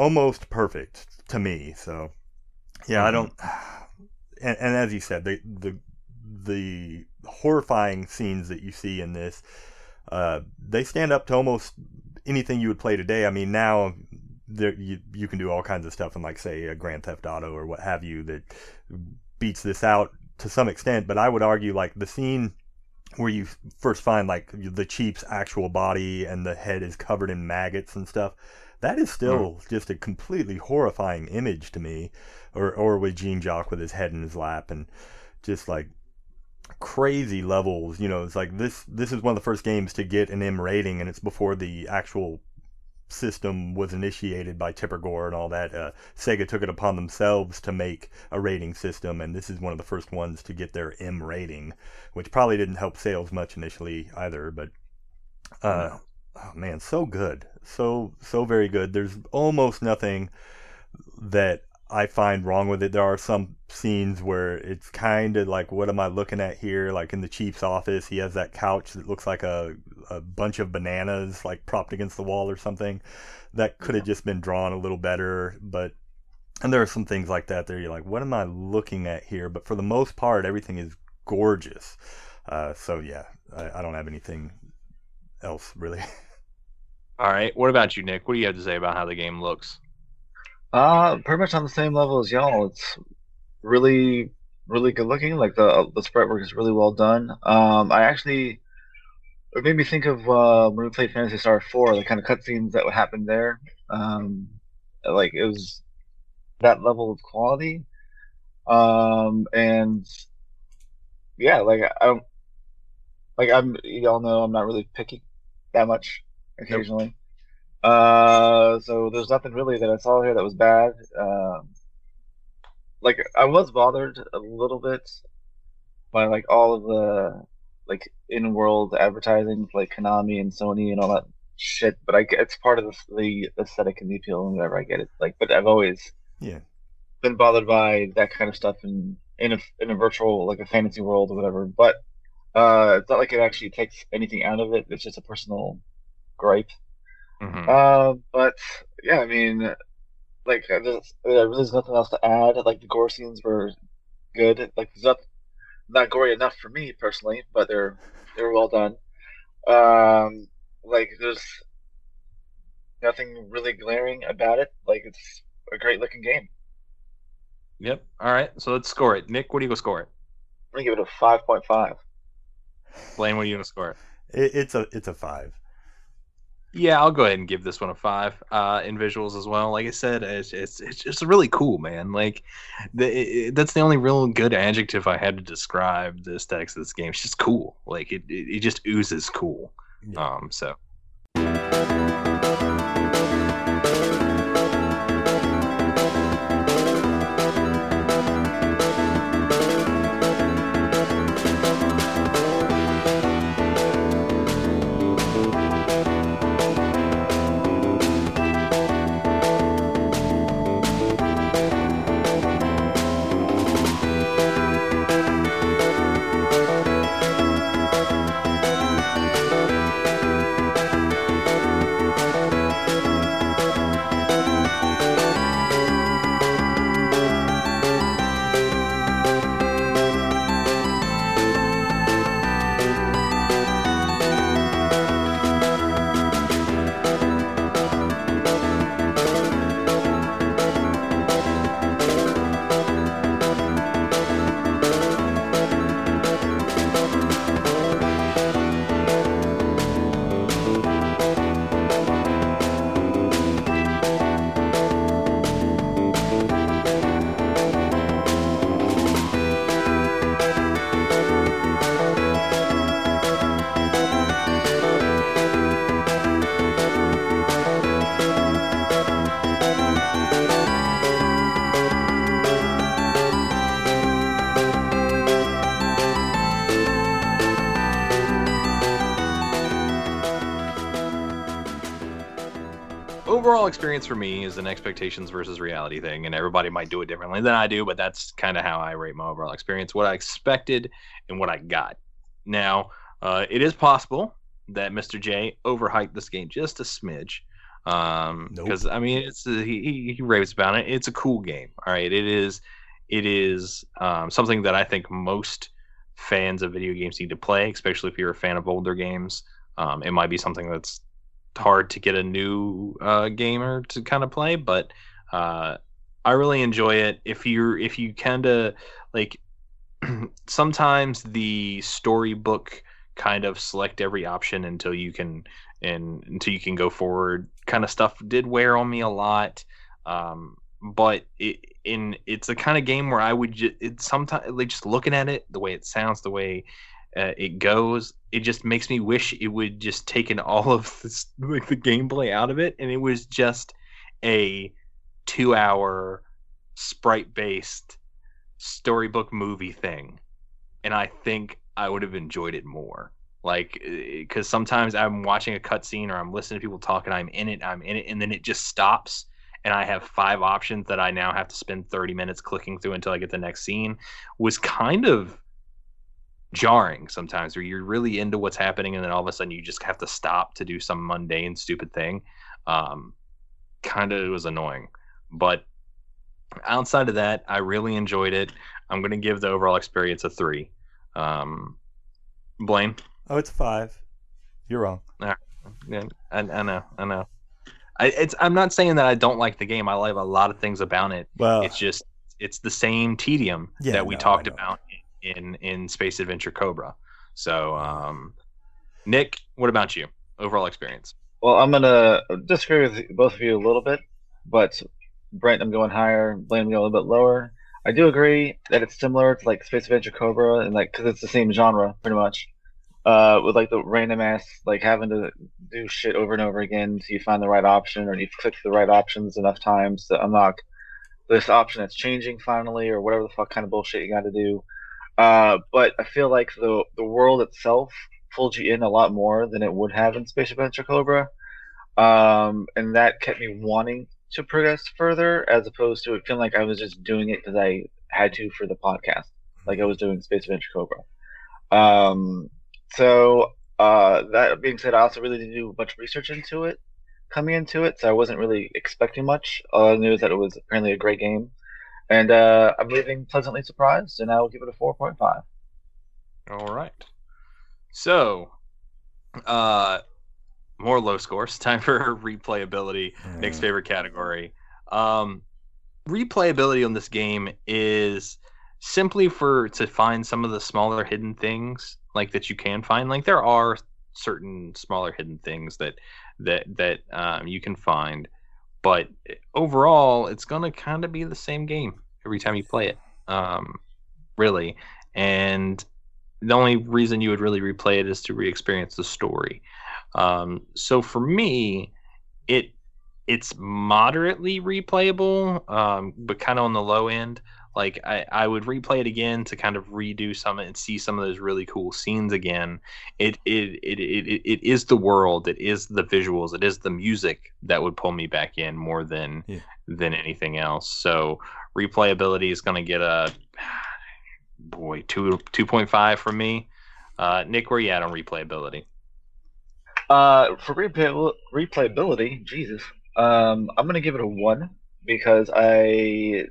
almost perfect to me. So yeah, mm-hmm. I don't. And, and, as you said, the the the horrifying scenes that you see in this, uh, they stand up to almost anything you would play today. I mean, now there you you can do all kinds of stuff in like say a Grand Theft Auto or what have you that beats this out to some extent. But I would argue like the scene where you first find like the chief's actual body and the head is covered in maggots and stuff. That is still mm. just a completely horrifying image to me. Or or with Jean-Jack with his head in his lap and just like crazy levels. You know, it's like this. This is one of the first games to get an M rating, and it's before the actual system was initiated by Tipper Gore and all that. Uh, Sega took it upon themselves to make a rating system, and this is one of the first ones to get their M rating, which probably didn't help sales much initially either. But uh, oh man, so good, so so very good. There's almost nothing that I find wrong with it. There are some scenes where it's kind of like, what am I looking at here? Like in the chief's office, he has that couch that looks like a, a bunch of bananas, like propped against the wall or something. That could have just been drawn a little better, but and there are some things like that there. You're like, what am I looking at here? But for the most part, everything is gorgeous. Uh, so yeah, I, I don't have anything else really. (laughs) All right. What about you, Nick? What do you have to say about how the game looks? Uh, pretty much on the same level as y'all. It's really, really good looking. Like the the sprite work is really well done. Um, I actually it made me think of uh, when we played Phantasy Star Four, the kind of cutscenes that would happen there. Um, like it was that level of quality. Um, and yeah, like I don't like I'm y'all know I'm not really picky that much occasionally. Nope. Uh, so there's nothing really that I saw here that was bad. Um, like I was bothered a little bit by like all of the like in-world advertising, like Konami and Sony and all that shit. But I it's part of the, the aesthetic and the appeal and whatever. I get it. Like, but I've always yeah been bothered by that kind of stuff in in a in a virtual like a fantasy world or whatever. But uh, it's not like it actually takes anything out of it. It's just a personal gripe. Mm-hmm. Uh, but yeah, I mean, like there's, there's nothing else to add. Like the gore scenes were good. Like not not gory enough for me personally, but they're they're well done. Um, like there's nothing really glaring about it. Like it's a great looking game. Yep. All right. So let's score it. Nick, what do you go score it? I'm gonna give it a five point five. Blaine, what are you gonna score it? it? It's a it's a five. Yeah, I'll go ahead and give this one a five uh, in visuals as well. Like I said, it's it's, it's just really cool, man. Like the, it, that's the only real good adjective I had to describe the aesthetics of this game. It's just cool. Like it, it, it just oozes cool. Yeah. Um, so. For me is an expectations versus reality thing, and everybody might do it differently than I do, but that's kind of how I rate my overall experience. What I expected and what I got. Now, uh, it is possible that Mr. J overhyped this game just a smidge. Um, because nope. I mean, it's uh, he he raves about it. It's a cool game. All right, it is it is um, something that I think most fans of video games need to play, especially if you're a fan of older games. Um, it might be something that's hard to get a new uh, gamer to kind of play, but uh, I really enjoy it. If you're if you kind of like (clears throat) sometimes the storybook kind of select every option until you can and until you can go forward kind of stuff did wear on me a lot um, but it in it's the kind of game where I would just it sometimes like just looking at it the way it sounds the way uh, it goes it just makes me wish it would just taken (laughs) all of this like the gameplay out of it and it was just a two hour sprite based storybook movie thing. And I think I would have enjoyed it more. Like because eh, sometimes i'm watching a cutscene or i'm listening to people talk and i'm in it i'm in it and then it just stops and i have five options that i now have to spend 30 minutes clicking through until i get the next scene was kind of jarring sometimes where you're really into what's happening and then all of a sudden you just have to stop to do some mundane stupid thing um, kind of was annoying but outside of that i really enjoyed it i'm going to give the overall experience a three um, blaine Oh, it's five. You're wrong. Yeah, I, I know, I know. I, it's. I'm not saying that I don't like the game. I like a lot of things about it. Well, it's just it's the same tedium Yeah, that we no, talked about in in Space Adventure Cobra. So, um, Nick, what about you? Overall experience? Well, I'm gonna disagree with both of you a little bit, but Brent, I'm going higher. Blaine, I'm going a little bit lower. I do agree that it's similar to like Space Adventure Cobra, and like because it's the same genre pretty much. Uh, with like the random ass like having to do shit over and over again until you find the right option, or you click the right options enough times to unlock this option that's changing finally, or whatever the fuck kind of bullshit you got to do. Uh, but I feel like the the world itself pulled you in a lot more than it would have in Space Adventure Cobra um, and that kept me wanting to progress further as opposed to it feeling like I was just doing it because I had to for the podcast, like I was doing Space Adventure Cobra. Um, so uh, that being said, I also really didn't do much research into it coming into it, so I wasn't really expecting much. All I knew is that it was apparently a great game, and uh, I'm leaving pleasantly surprised, and I will give it a 4.5. All right. So, uh, more low scores. (laughs) Time for replayability. Nick's Mm. favorite category. Um, replayability on this game is simply for to find some of the smaller hidden things like that you can find. Like there are certain smaller hidden things that that that um, you can find, but overall, it's gonna kind of be the same game every time you play it. Um, really, and the only reason you would really replay it is to re-experience the story. Um, so for me, it it's moderately replayable, um, but kind of on the low end. Like I, I would replay it again to kind of redo some and see some of those really cool scenes again. It it, it, it, it it is the world, it is the visuals, it is the music that would pull me back in more than Yeah. than anything else. So replayability is going to get a (sighs) boy two two point five from me. Uh, Nick, where you at on replayability? Uh, for replay- replayability, Jesus, um, I'm gonna give it a one because I,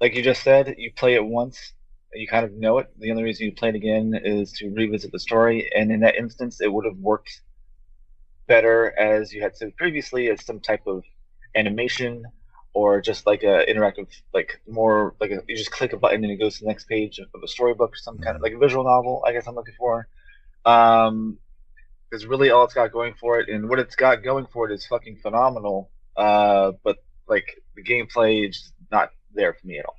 like you just said, you play it once, and you kind of know it. The only reason you play it again is to revisit the story, and in that instance, it would have worked better as you had said previously as some type of animation or just like a interactive, like more like a, you just click a button and it goes to the next page of a storybook or some kind of like a visual novel. I guess I'm looking for. Um, is really all it's got going for it, and what it's got going for it is fucking phenomenal. Uh, but like the gameplay is not there for me at all.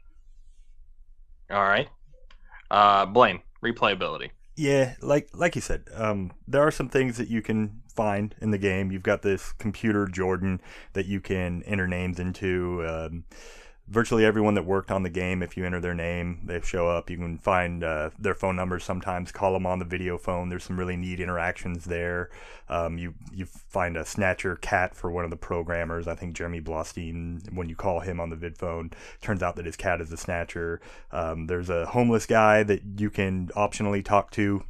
All right, uh, Blaine, replayability. Yeah, like like you said, um, there are some things that you can find in the game. You've got this computer Jordan that you can enter names into. Um, virtually everyone that worked on the game, if you enter their name, they show up. You can find uh, their phone numbers sometimes. Call them on the video phone. There's some really neat interactions there. Um, you you find a snatcher cat for one of the programmers. I think Jeremy Blaustein. When you call him on the vid phone, turns out that his cat is a snatcher. Um, there's a homeless guy that you can optionally talk to.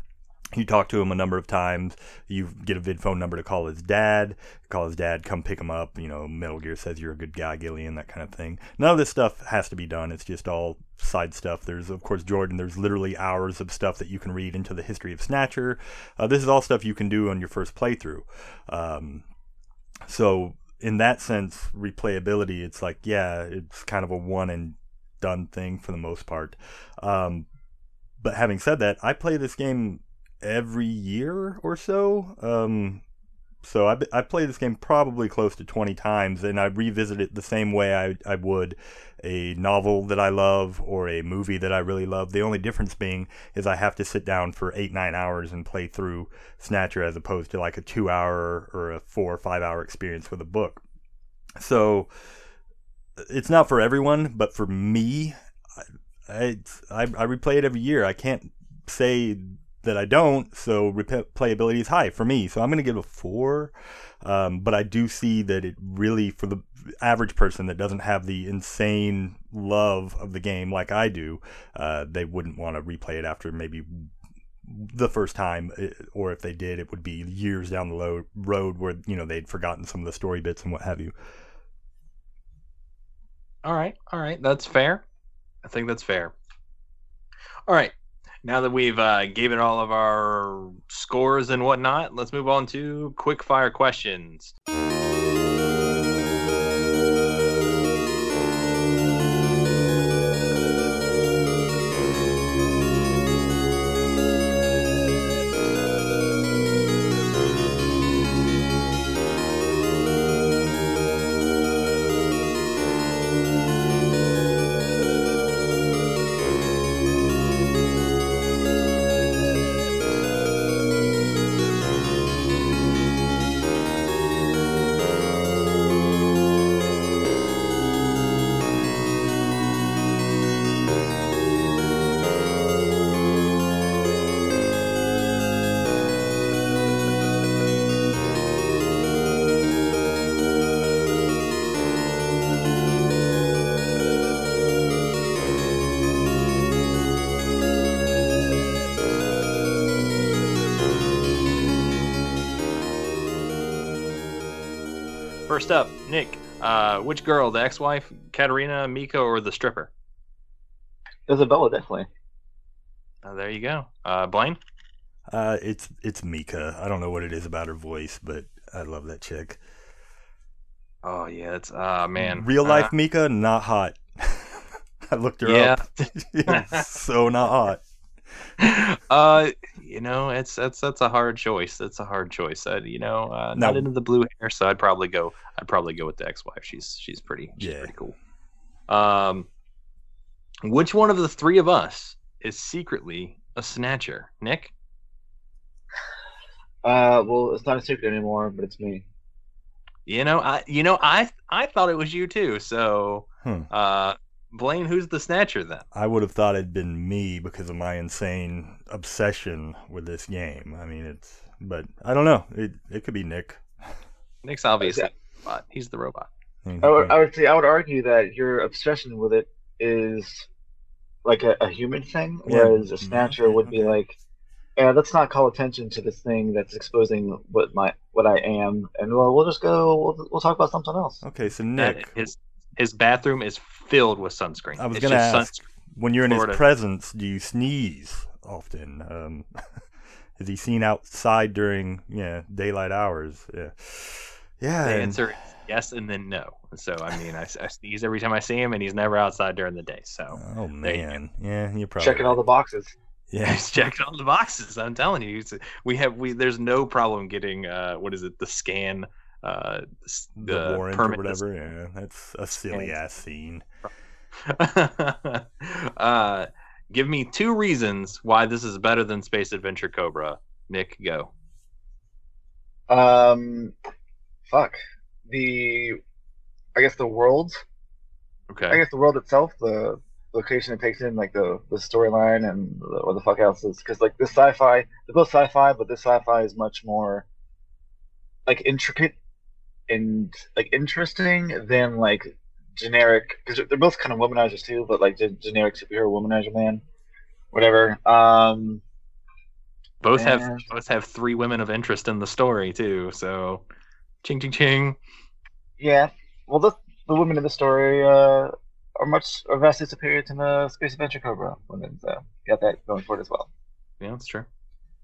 You talk to him a number of times. You get a vid phone number to call his dad. Call his dad, come pick him up. You know, Metal Gear says you're a good guy, Gillian, that kind of thing. None of this stuff has to be done. It's just all side stuff. There's, of course, Jordan. There's literally hours of stuff that you can read into the history of Snatcher. Uh, this is all stuff you can do on your first playthrough. Um, so, in that sense, replayability, it's like, yeah, it's kind of a one and done thing for the most part. Um, but having said that, I play this game every year or so. Um, so I I played this game probably close to 20 times, and I revisit it the same way I, I would a novel that I love or a movie that I really love. The only difference being is I have to sit down for eight nine hours and play through Snatcher as opposed to like a two hour or a four or five hour experience with a book. So it's not for everyone, but for me, I, I, I replay it every year. I can't say that I don't, so replayability is high for me. So I'm going to give a four. Um, but I do see that it really, for the average person that doesn't have the insane love of the game like I do, uh, they wouldn't want to replay it after maybe the first time, uh, or if they did, it would be years down the road where you know they'd forgotten some of the story bits and what have you. All right, all right, that's fair. I think that's fair. All right, now that we've uh, given all of our scores and whatnot, let's move on to quick fire questions. First up, Nick. Uh, which girl, the ex-wife, Katerina, Mika, or the stripper? Isabella, definitely. Uh, there you go. Uh, Blaine. Uh, it's it's Mika. I don't know what it is about her voice, but I love that chick. Oh yeah, it's uh man. Real life uh, Mika, not hot. (laughs) I looked her yeah. (laughs) up. so not hot. (laughs) uh, you know, it's that's that's a hard choice. That's a hard choice. I, you know, uh, not into the blue hair, so I'd probably go. I'd probably go with the ex-wife. She's she's pretty. She's yeah. pretty cool. Um, which one of the three of us is secretly a snatcher? Nick. Uh, well, it's not a secret anymore, but it's me. You know, I you know I I thought it was you too. So, hmm. uh, Blaine, who's the snatcher then? I would have thought it'd been me because of my insane obsession with this game. I mean, it's, but I don't know. It it could be Nick. Nick's obviously yeah. robot. He's the robot. I, would, I would say I would argue that your obsession with it is like a, a human thing, whereas yeah. a snatcher would be like, yeah, let's not call attention to this thing that's exposing what my what I am, and well, we'll just go. We'll, we'll talk about something else. Okay, so Nick, his his bathroom is filled with sunscreen. I was going to ask, sunscreen. when you're in Florida. his presence, do you sneeze often? Um, (laughs) is he seen outside during yeah daylight hours? Yeah, yeah. The and... answer is yes, and then no. So I mean, I, I, sneeze every time I see him, and he's never outside during the day. So oh man, you yeah, you're probably checking right. all the boxes. Yeah, (laughs) he's checking all the boxes. I'm telling you, we have we. There's no problem getting uh, what is it? The scan uh, the, the warrant or whatever. Yeah, that's a silly ass scene. (laughs) uh, give me two reasons why this is better than Space Adventure Cobra. Nick, go. Um, fuck the. I guess the world. Okay. I guess the world itself, the location it takes in, like the the storyline and the, what the fuck else is, because like this sci-fi, they're both sci-fi, but this sci-fi is much more like intricate and like interesting than like generic because they're both kind of womanizers too, but like the generic superhero womanizer man, whatever. Um, both and... have both have three women of interest in the story too. So, ching ching ching. Yeah, well, the the women in the story uh, are much are vastly superior to the Space Adventure Cobra women, so got that going for it as well. Yeah, that's true.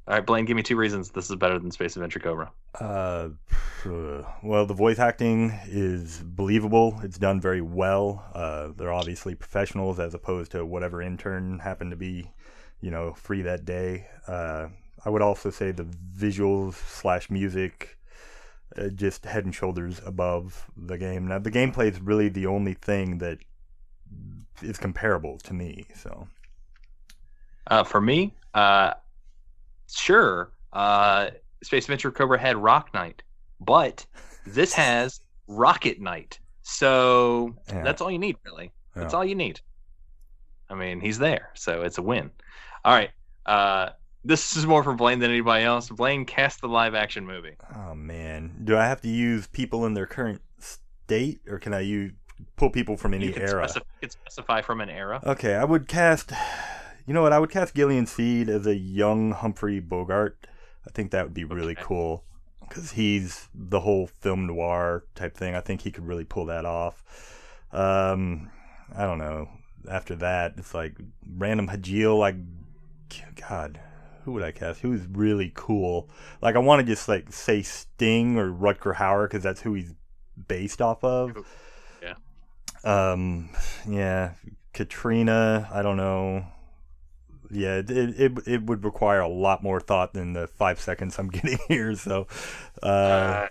All right, Blaine, give me two reasons this is better than Space Adventure Cobra. Uh, well, the voice acting is believable. It's done very well. Uh, they're obviously professionals as opposed to whatever intern happened to be, you know, free that day. Uh, I would also say the visuals slash music uh, just head and shoulders above the game. Now the gameplay is really the only thing that is comparable to me. So Uh, for me, uh, sure, uh, Space Adventure Cobra had Rock Knight, but this (laughs) has Rocket Knight. So Yeah. that's all you need, really. That's all you need. I mean, he's there, so it's a win. All right. Uh, this is more for Blaine than anybody else. Blaine cast the live action movie. Oh man, do I have to use people in their current state, or can I use pull people from any you, can era? specify, you can specify from an era. Okay, I would cast. You know what? I would cast Gillian Seed as a young Humphrey Bogart. I think that would be really Okay. cool because he's the whole film noir type thing. I think he could really pull that off. Um, I don't know. After that, it's like random Hajile. Like, God, who would I cast? Who's really cool? Like, I want to just like say Sting or Rutger Hauer because that's who he's based off of. Yeah. Um, yeah, Katrina. I don't know. Yeah, it, it it would require a lot more thought than the five seconds I'm (laughs) getting here. So, uh, Uh,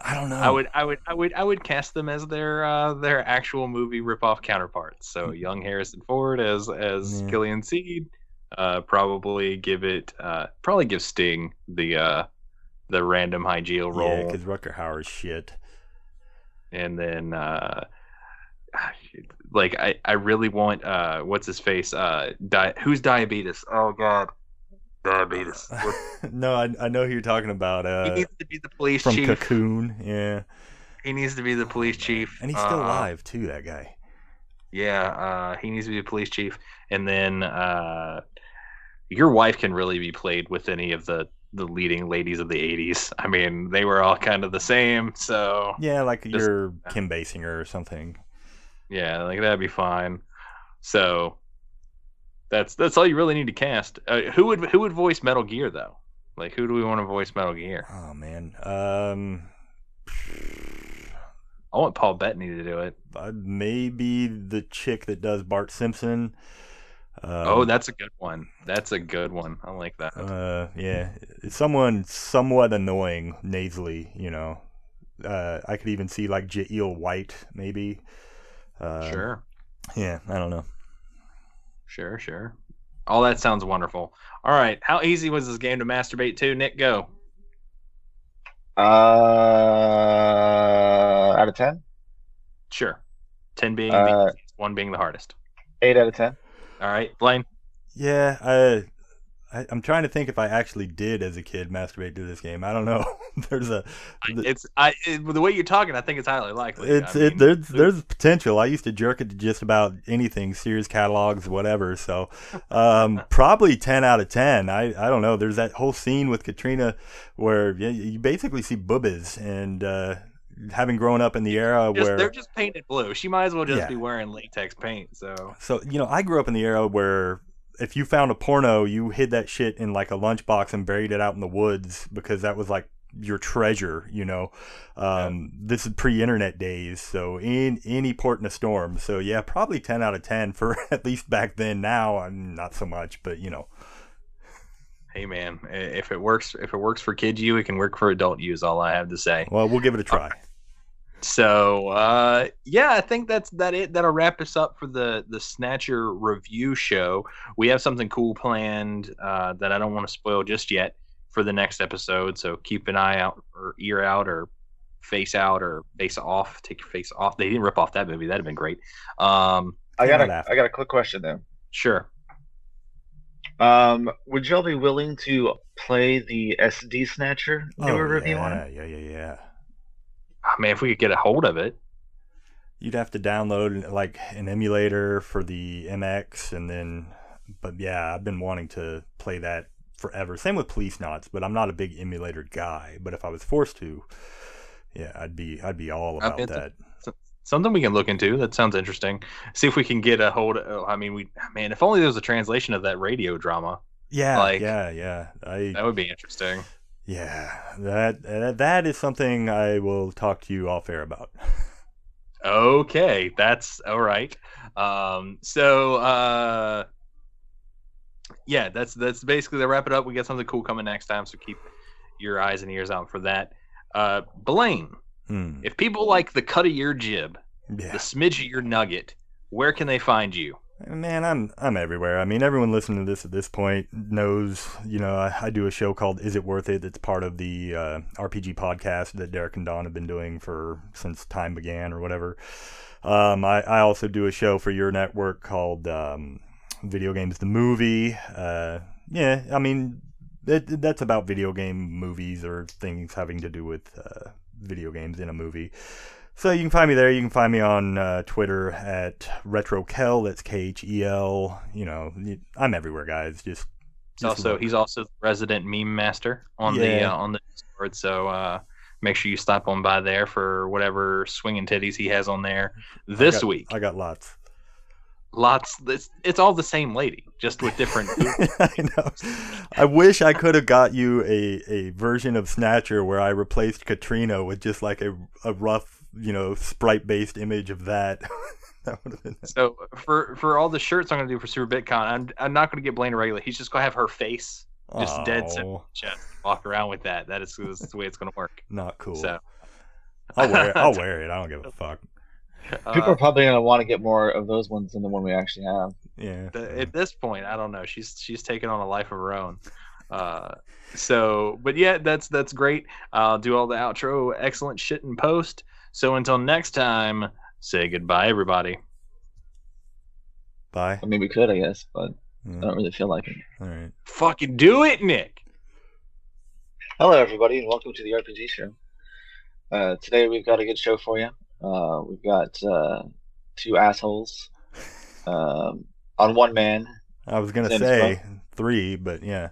I don't know. I would, I would, I would, I would cast them as their uh, their actual movie ripoff counterparts. So young Harrison Ford as as Yeah. Gillian Seed. Uh, probably give it. Uh, probably give Sting the uh, the random Hajile role, Yeah, because Rutger Hauer's shit. and then uh, like I, I really want uh, what's his face? Uh, di- who's diabetes? Oh God, diabetes. (laughs) no, I I know who you're talking about. he Uh, needs to be the police from chief. Cocoon. Yeah, He needs to be the police chief, and he's still Uh, alive too. That guy. Yeah, uh, he needs to be a police chief, and then uh, your wife can really be played with any of the the leading ladies of the '80s. I mean, they were all kind of the same, so Yeah, like Just- you're Kim Basinger or something. Yeah, like that'd be fine. So that's that's all you really need to cast. Uh, who would who would voice Metal Gear though? Like, who do we want to voice Metal Gear? Oh man. Um. I want Paul Bettany to do it. uh, maybe the chick that does Bart Simpson. Um, oh, that's a good one. That's a good one. I like that. Uh, yeah, someone somewhat annoying nasally. You know, uh, I could even see like Jaleel White maybe. Uh, sure. Yeah, I don't know. Sure, sure. All that sounds wonderful. All right, how easy was this game to masturbate to? Nick, go. Uh, out of ten, Sure. Ten being Uh, the easiest, one being the hardest. eight out of ten. All right, Blaine. Yeah, I, I I'm trying to think if I actually did as a kid masturbate to this game. I don't know. (laughs) There's a the- It's I it, the way you're talking. I think it's highly likely. it's I it mean, there's there's potential. I used to jerk it to just about anything, Sears catalogs, whatever. So, um, (laughs) probably ten out of ten. I I don't know. There's that whole scene with Katrina where yeah, you basically see boobies and uh, having grown up in the era just, where they're just painted blue. She might as well just Yeah. be wearing latex paint. So So, you know, I grew up in the era where if you found a porno, you hid that shit in like a lunchbox and buried it out in the woods because that was like your treasure, you know. Um, This is pre internet days, so in any port in a storm. So, yeah, probably 10 out of 10 for (laughs) at least back then. Now, I'm not so much, but you know. hey, man, if it works, if it works for kid you, it can work for adult you. Is all I have to say. Well, we'll give it a try. So uh, yeah, I think that's that. It that'll wrap us up for the the Snatcher review show. We have something cool planned uh, that I don't want to spoil just yet for the next episode. So keep an eye out or ear out or face out or face off. Take your face off. They didn't rip off that movie. That'd have been great. Um, I got out a after. I got a quick question though. sure. Um, would y'all be willing to play the SD Snatcher Oh, newer review yeah, on? yeah, yeah, yeah. I mean, if we could get a hold of it. You'd have to download like an emulator for the MSX, and then, but yeah, I've been wanting to play that forever. Same with Policenauts, but I'm not a big emulator guy. But if I was forced to, yeah, I'd be I'd be all about that. Something we can look into. That sounds interesting. See if we can get a hold. Of, I mean, we man, if only there was a translation of that radio drama. Yeah, like- yeah, yeah. I That would be interesting. Yeah that that that is something I will talk to you off air about. Okay, that's all right. Um, so uh, yeah, that's that's basically the wrap it up. We got something cool coming next time, so keep your eyes and ears out for that. Uh, Blaine, Hmm. if people like the cut of your jib, Yeah. the smidge of your nugget, where can they find you? Man, I'm I'm everywhere. I mean, everyone listening to this at this point knows. You know, I, I do a show called "Is It Worth It?" It's part of the uh, RPG podcast that Derek and Don have been doing for since time began or whatever. Um, I, I also do a show for your network called um, Video Games the Movie. Uh, yeah, I mean, that's about video game movies or things having to do with uh, video games in a movie. So you can find me there. You can find me on uh, Twitter at RetroKhel. That's K H E L. You know, I'm everywhere, guys. Just, He's just also look. he's also the resident meme master on the uh, on the Discord. So uh, make sure you stop on by there for whatever swinging titties he has on there I this got- week. I got lots. Lots. It's, it's all the same lady, just with different. (laughs) I know. I wish I could have got you a, a version of Snatcher where I replaced Katrina with just like a, a rough, you know, sprite based image of that. (laughs) that would have been. so for for all the shirts I'm gonna do for Super BitCon, I'm I'm not gonna get Blaine a regular. He's just gonna have her face just dead set Aw, chest. Walk around with that. That is, that's the way it's gonna work. Not cool. So I'll wear it. I'll (laughs) wear it. I don't give a fuck. People uh, are probably gonna want to get more of those ones than the one we actually have. Yeah. the- at this point, I don't know. She's she's taking on a life of her own. Uh, so, but yeah, that's that's great. I'll do all the outro, excellent shit in post. So until next time, say goodbye, everybody. Bye. I mean, we could, I guess, but I don't really feel like it. All right. Fucking do it, Nick. Hello, everybody, and welcome to the RPG show. Uh, today we've got a good show for you. Uh, we've got uh, two assholes (laughs) um, on one man. I was gonna say three, but yeah.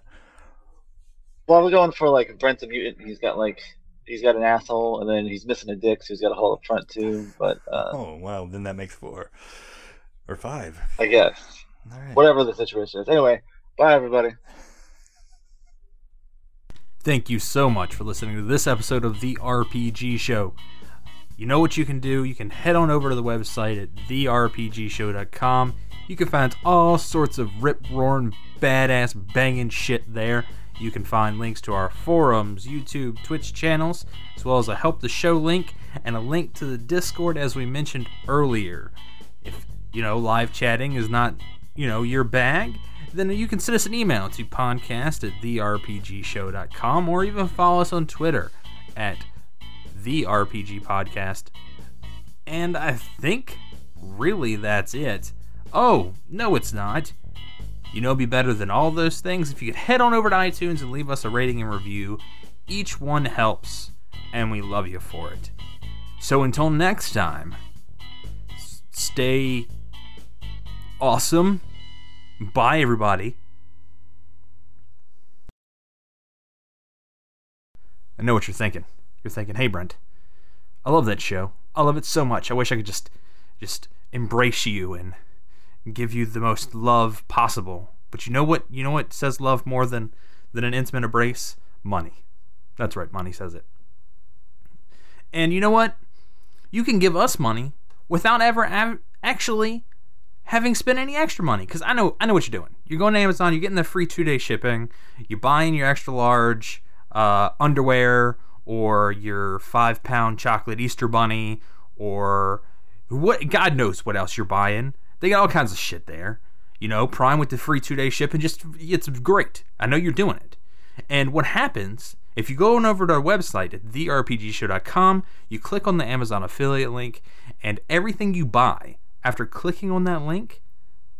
Well, we're going for like Brent's a mutant. He's got like he's got an asshole, and then he's missing a dick, so he's got a hole up front too. But uh, Oh well, then that makes four or five. I guess All right. whatever the situation is. Anyway, bye everybody. Thank you so much for listening to this episode of the RPG Show. You know what you can do? You can head on over to the website at therpgshow.com. You can find all sorts of rip roaring, badass, banging shit there. You can find links to our forums, YouTube, Twitch channels, as well as a help the show link and a link to the Discord as we mentioned earlier. If, you know, live chatting is not, you know, your bag, then you can send us an email to podcast at therpgshow.com or even follow us on Twitter at the RPG Podcast. And I think really that's it. Oh, no, it's not. You know, be better than all those things if you could head on over to iTunes and leave us a rating and review. Each one helps, and we love you for it. So until next time, stay awesome. Bye, everybody. I know what you're thinking. You're thinking, "Hey, Brent, I love that show. I love it so much. I wish I could just, just embrace you and give you the most love possible." But you know what? You know what says love more than than an intimate embrace? Money. That's right. Money says it. And you know what? You can give us money without ever av- actually having spent any extra money because I know I know what you're doing. You're going to Amazon, you're getting the free two day shipping, you're buying your extra large uh, underwear or your five pound chocolate Easter bunny or what God knows what else you're buying. They got all kinds of shit there. You know, Prime with the free two day shipping, just it's great. I know you're doing it. And what happens if you go on over to our website at therpgshow.com, you click on the Amazon affiliate link, and everything you buy after clicking on that link,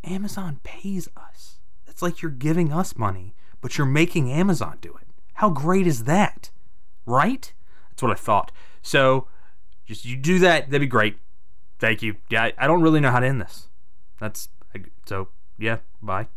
Amazon pays us. It's like you're giving us money, but you're making Amazon do it. How great is that? Right? That's what I thought. So, just you do that, that'd be great. Thank you. Yeah, I, I don't really know how to end this. That's so, yeah, bye.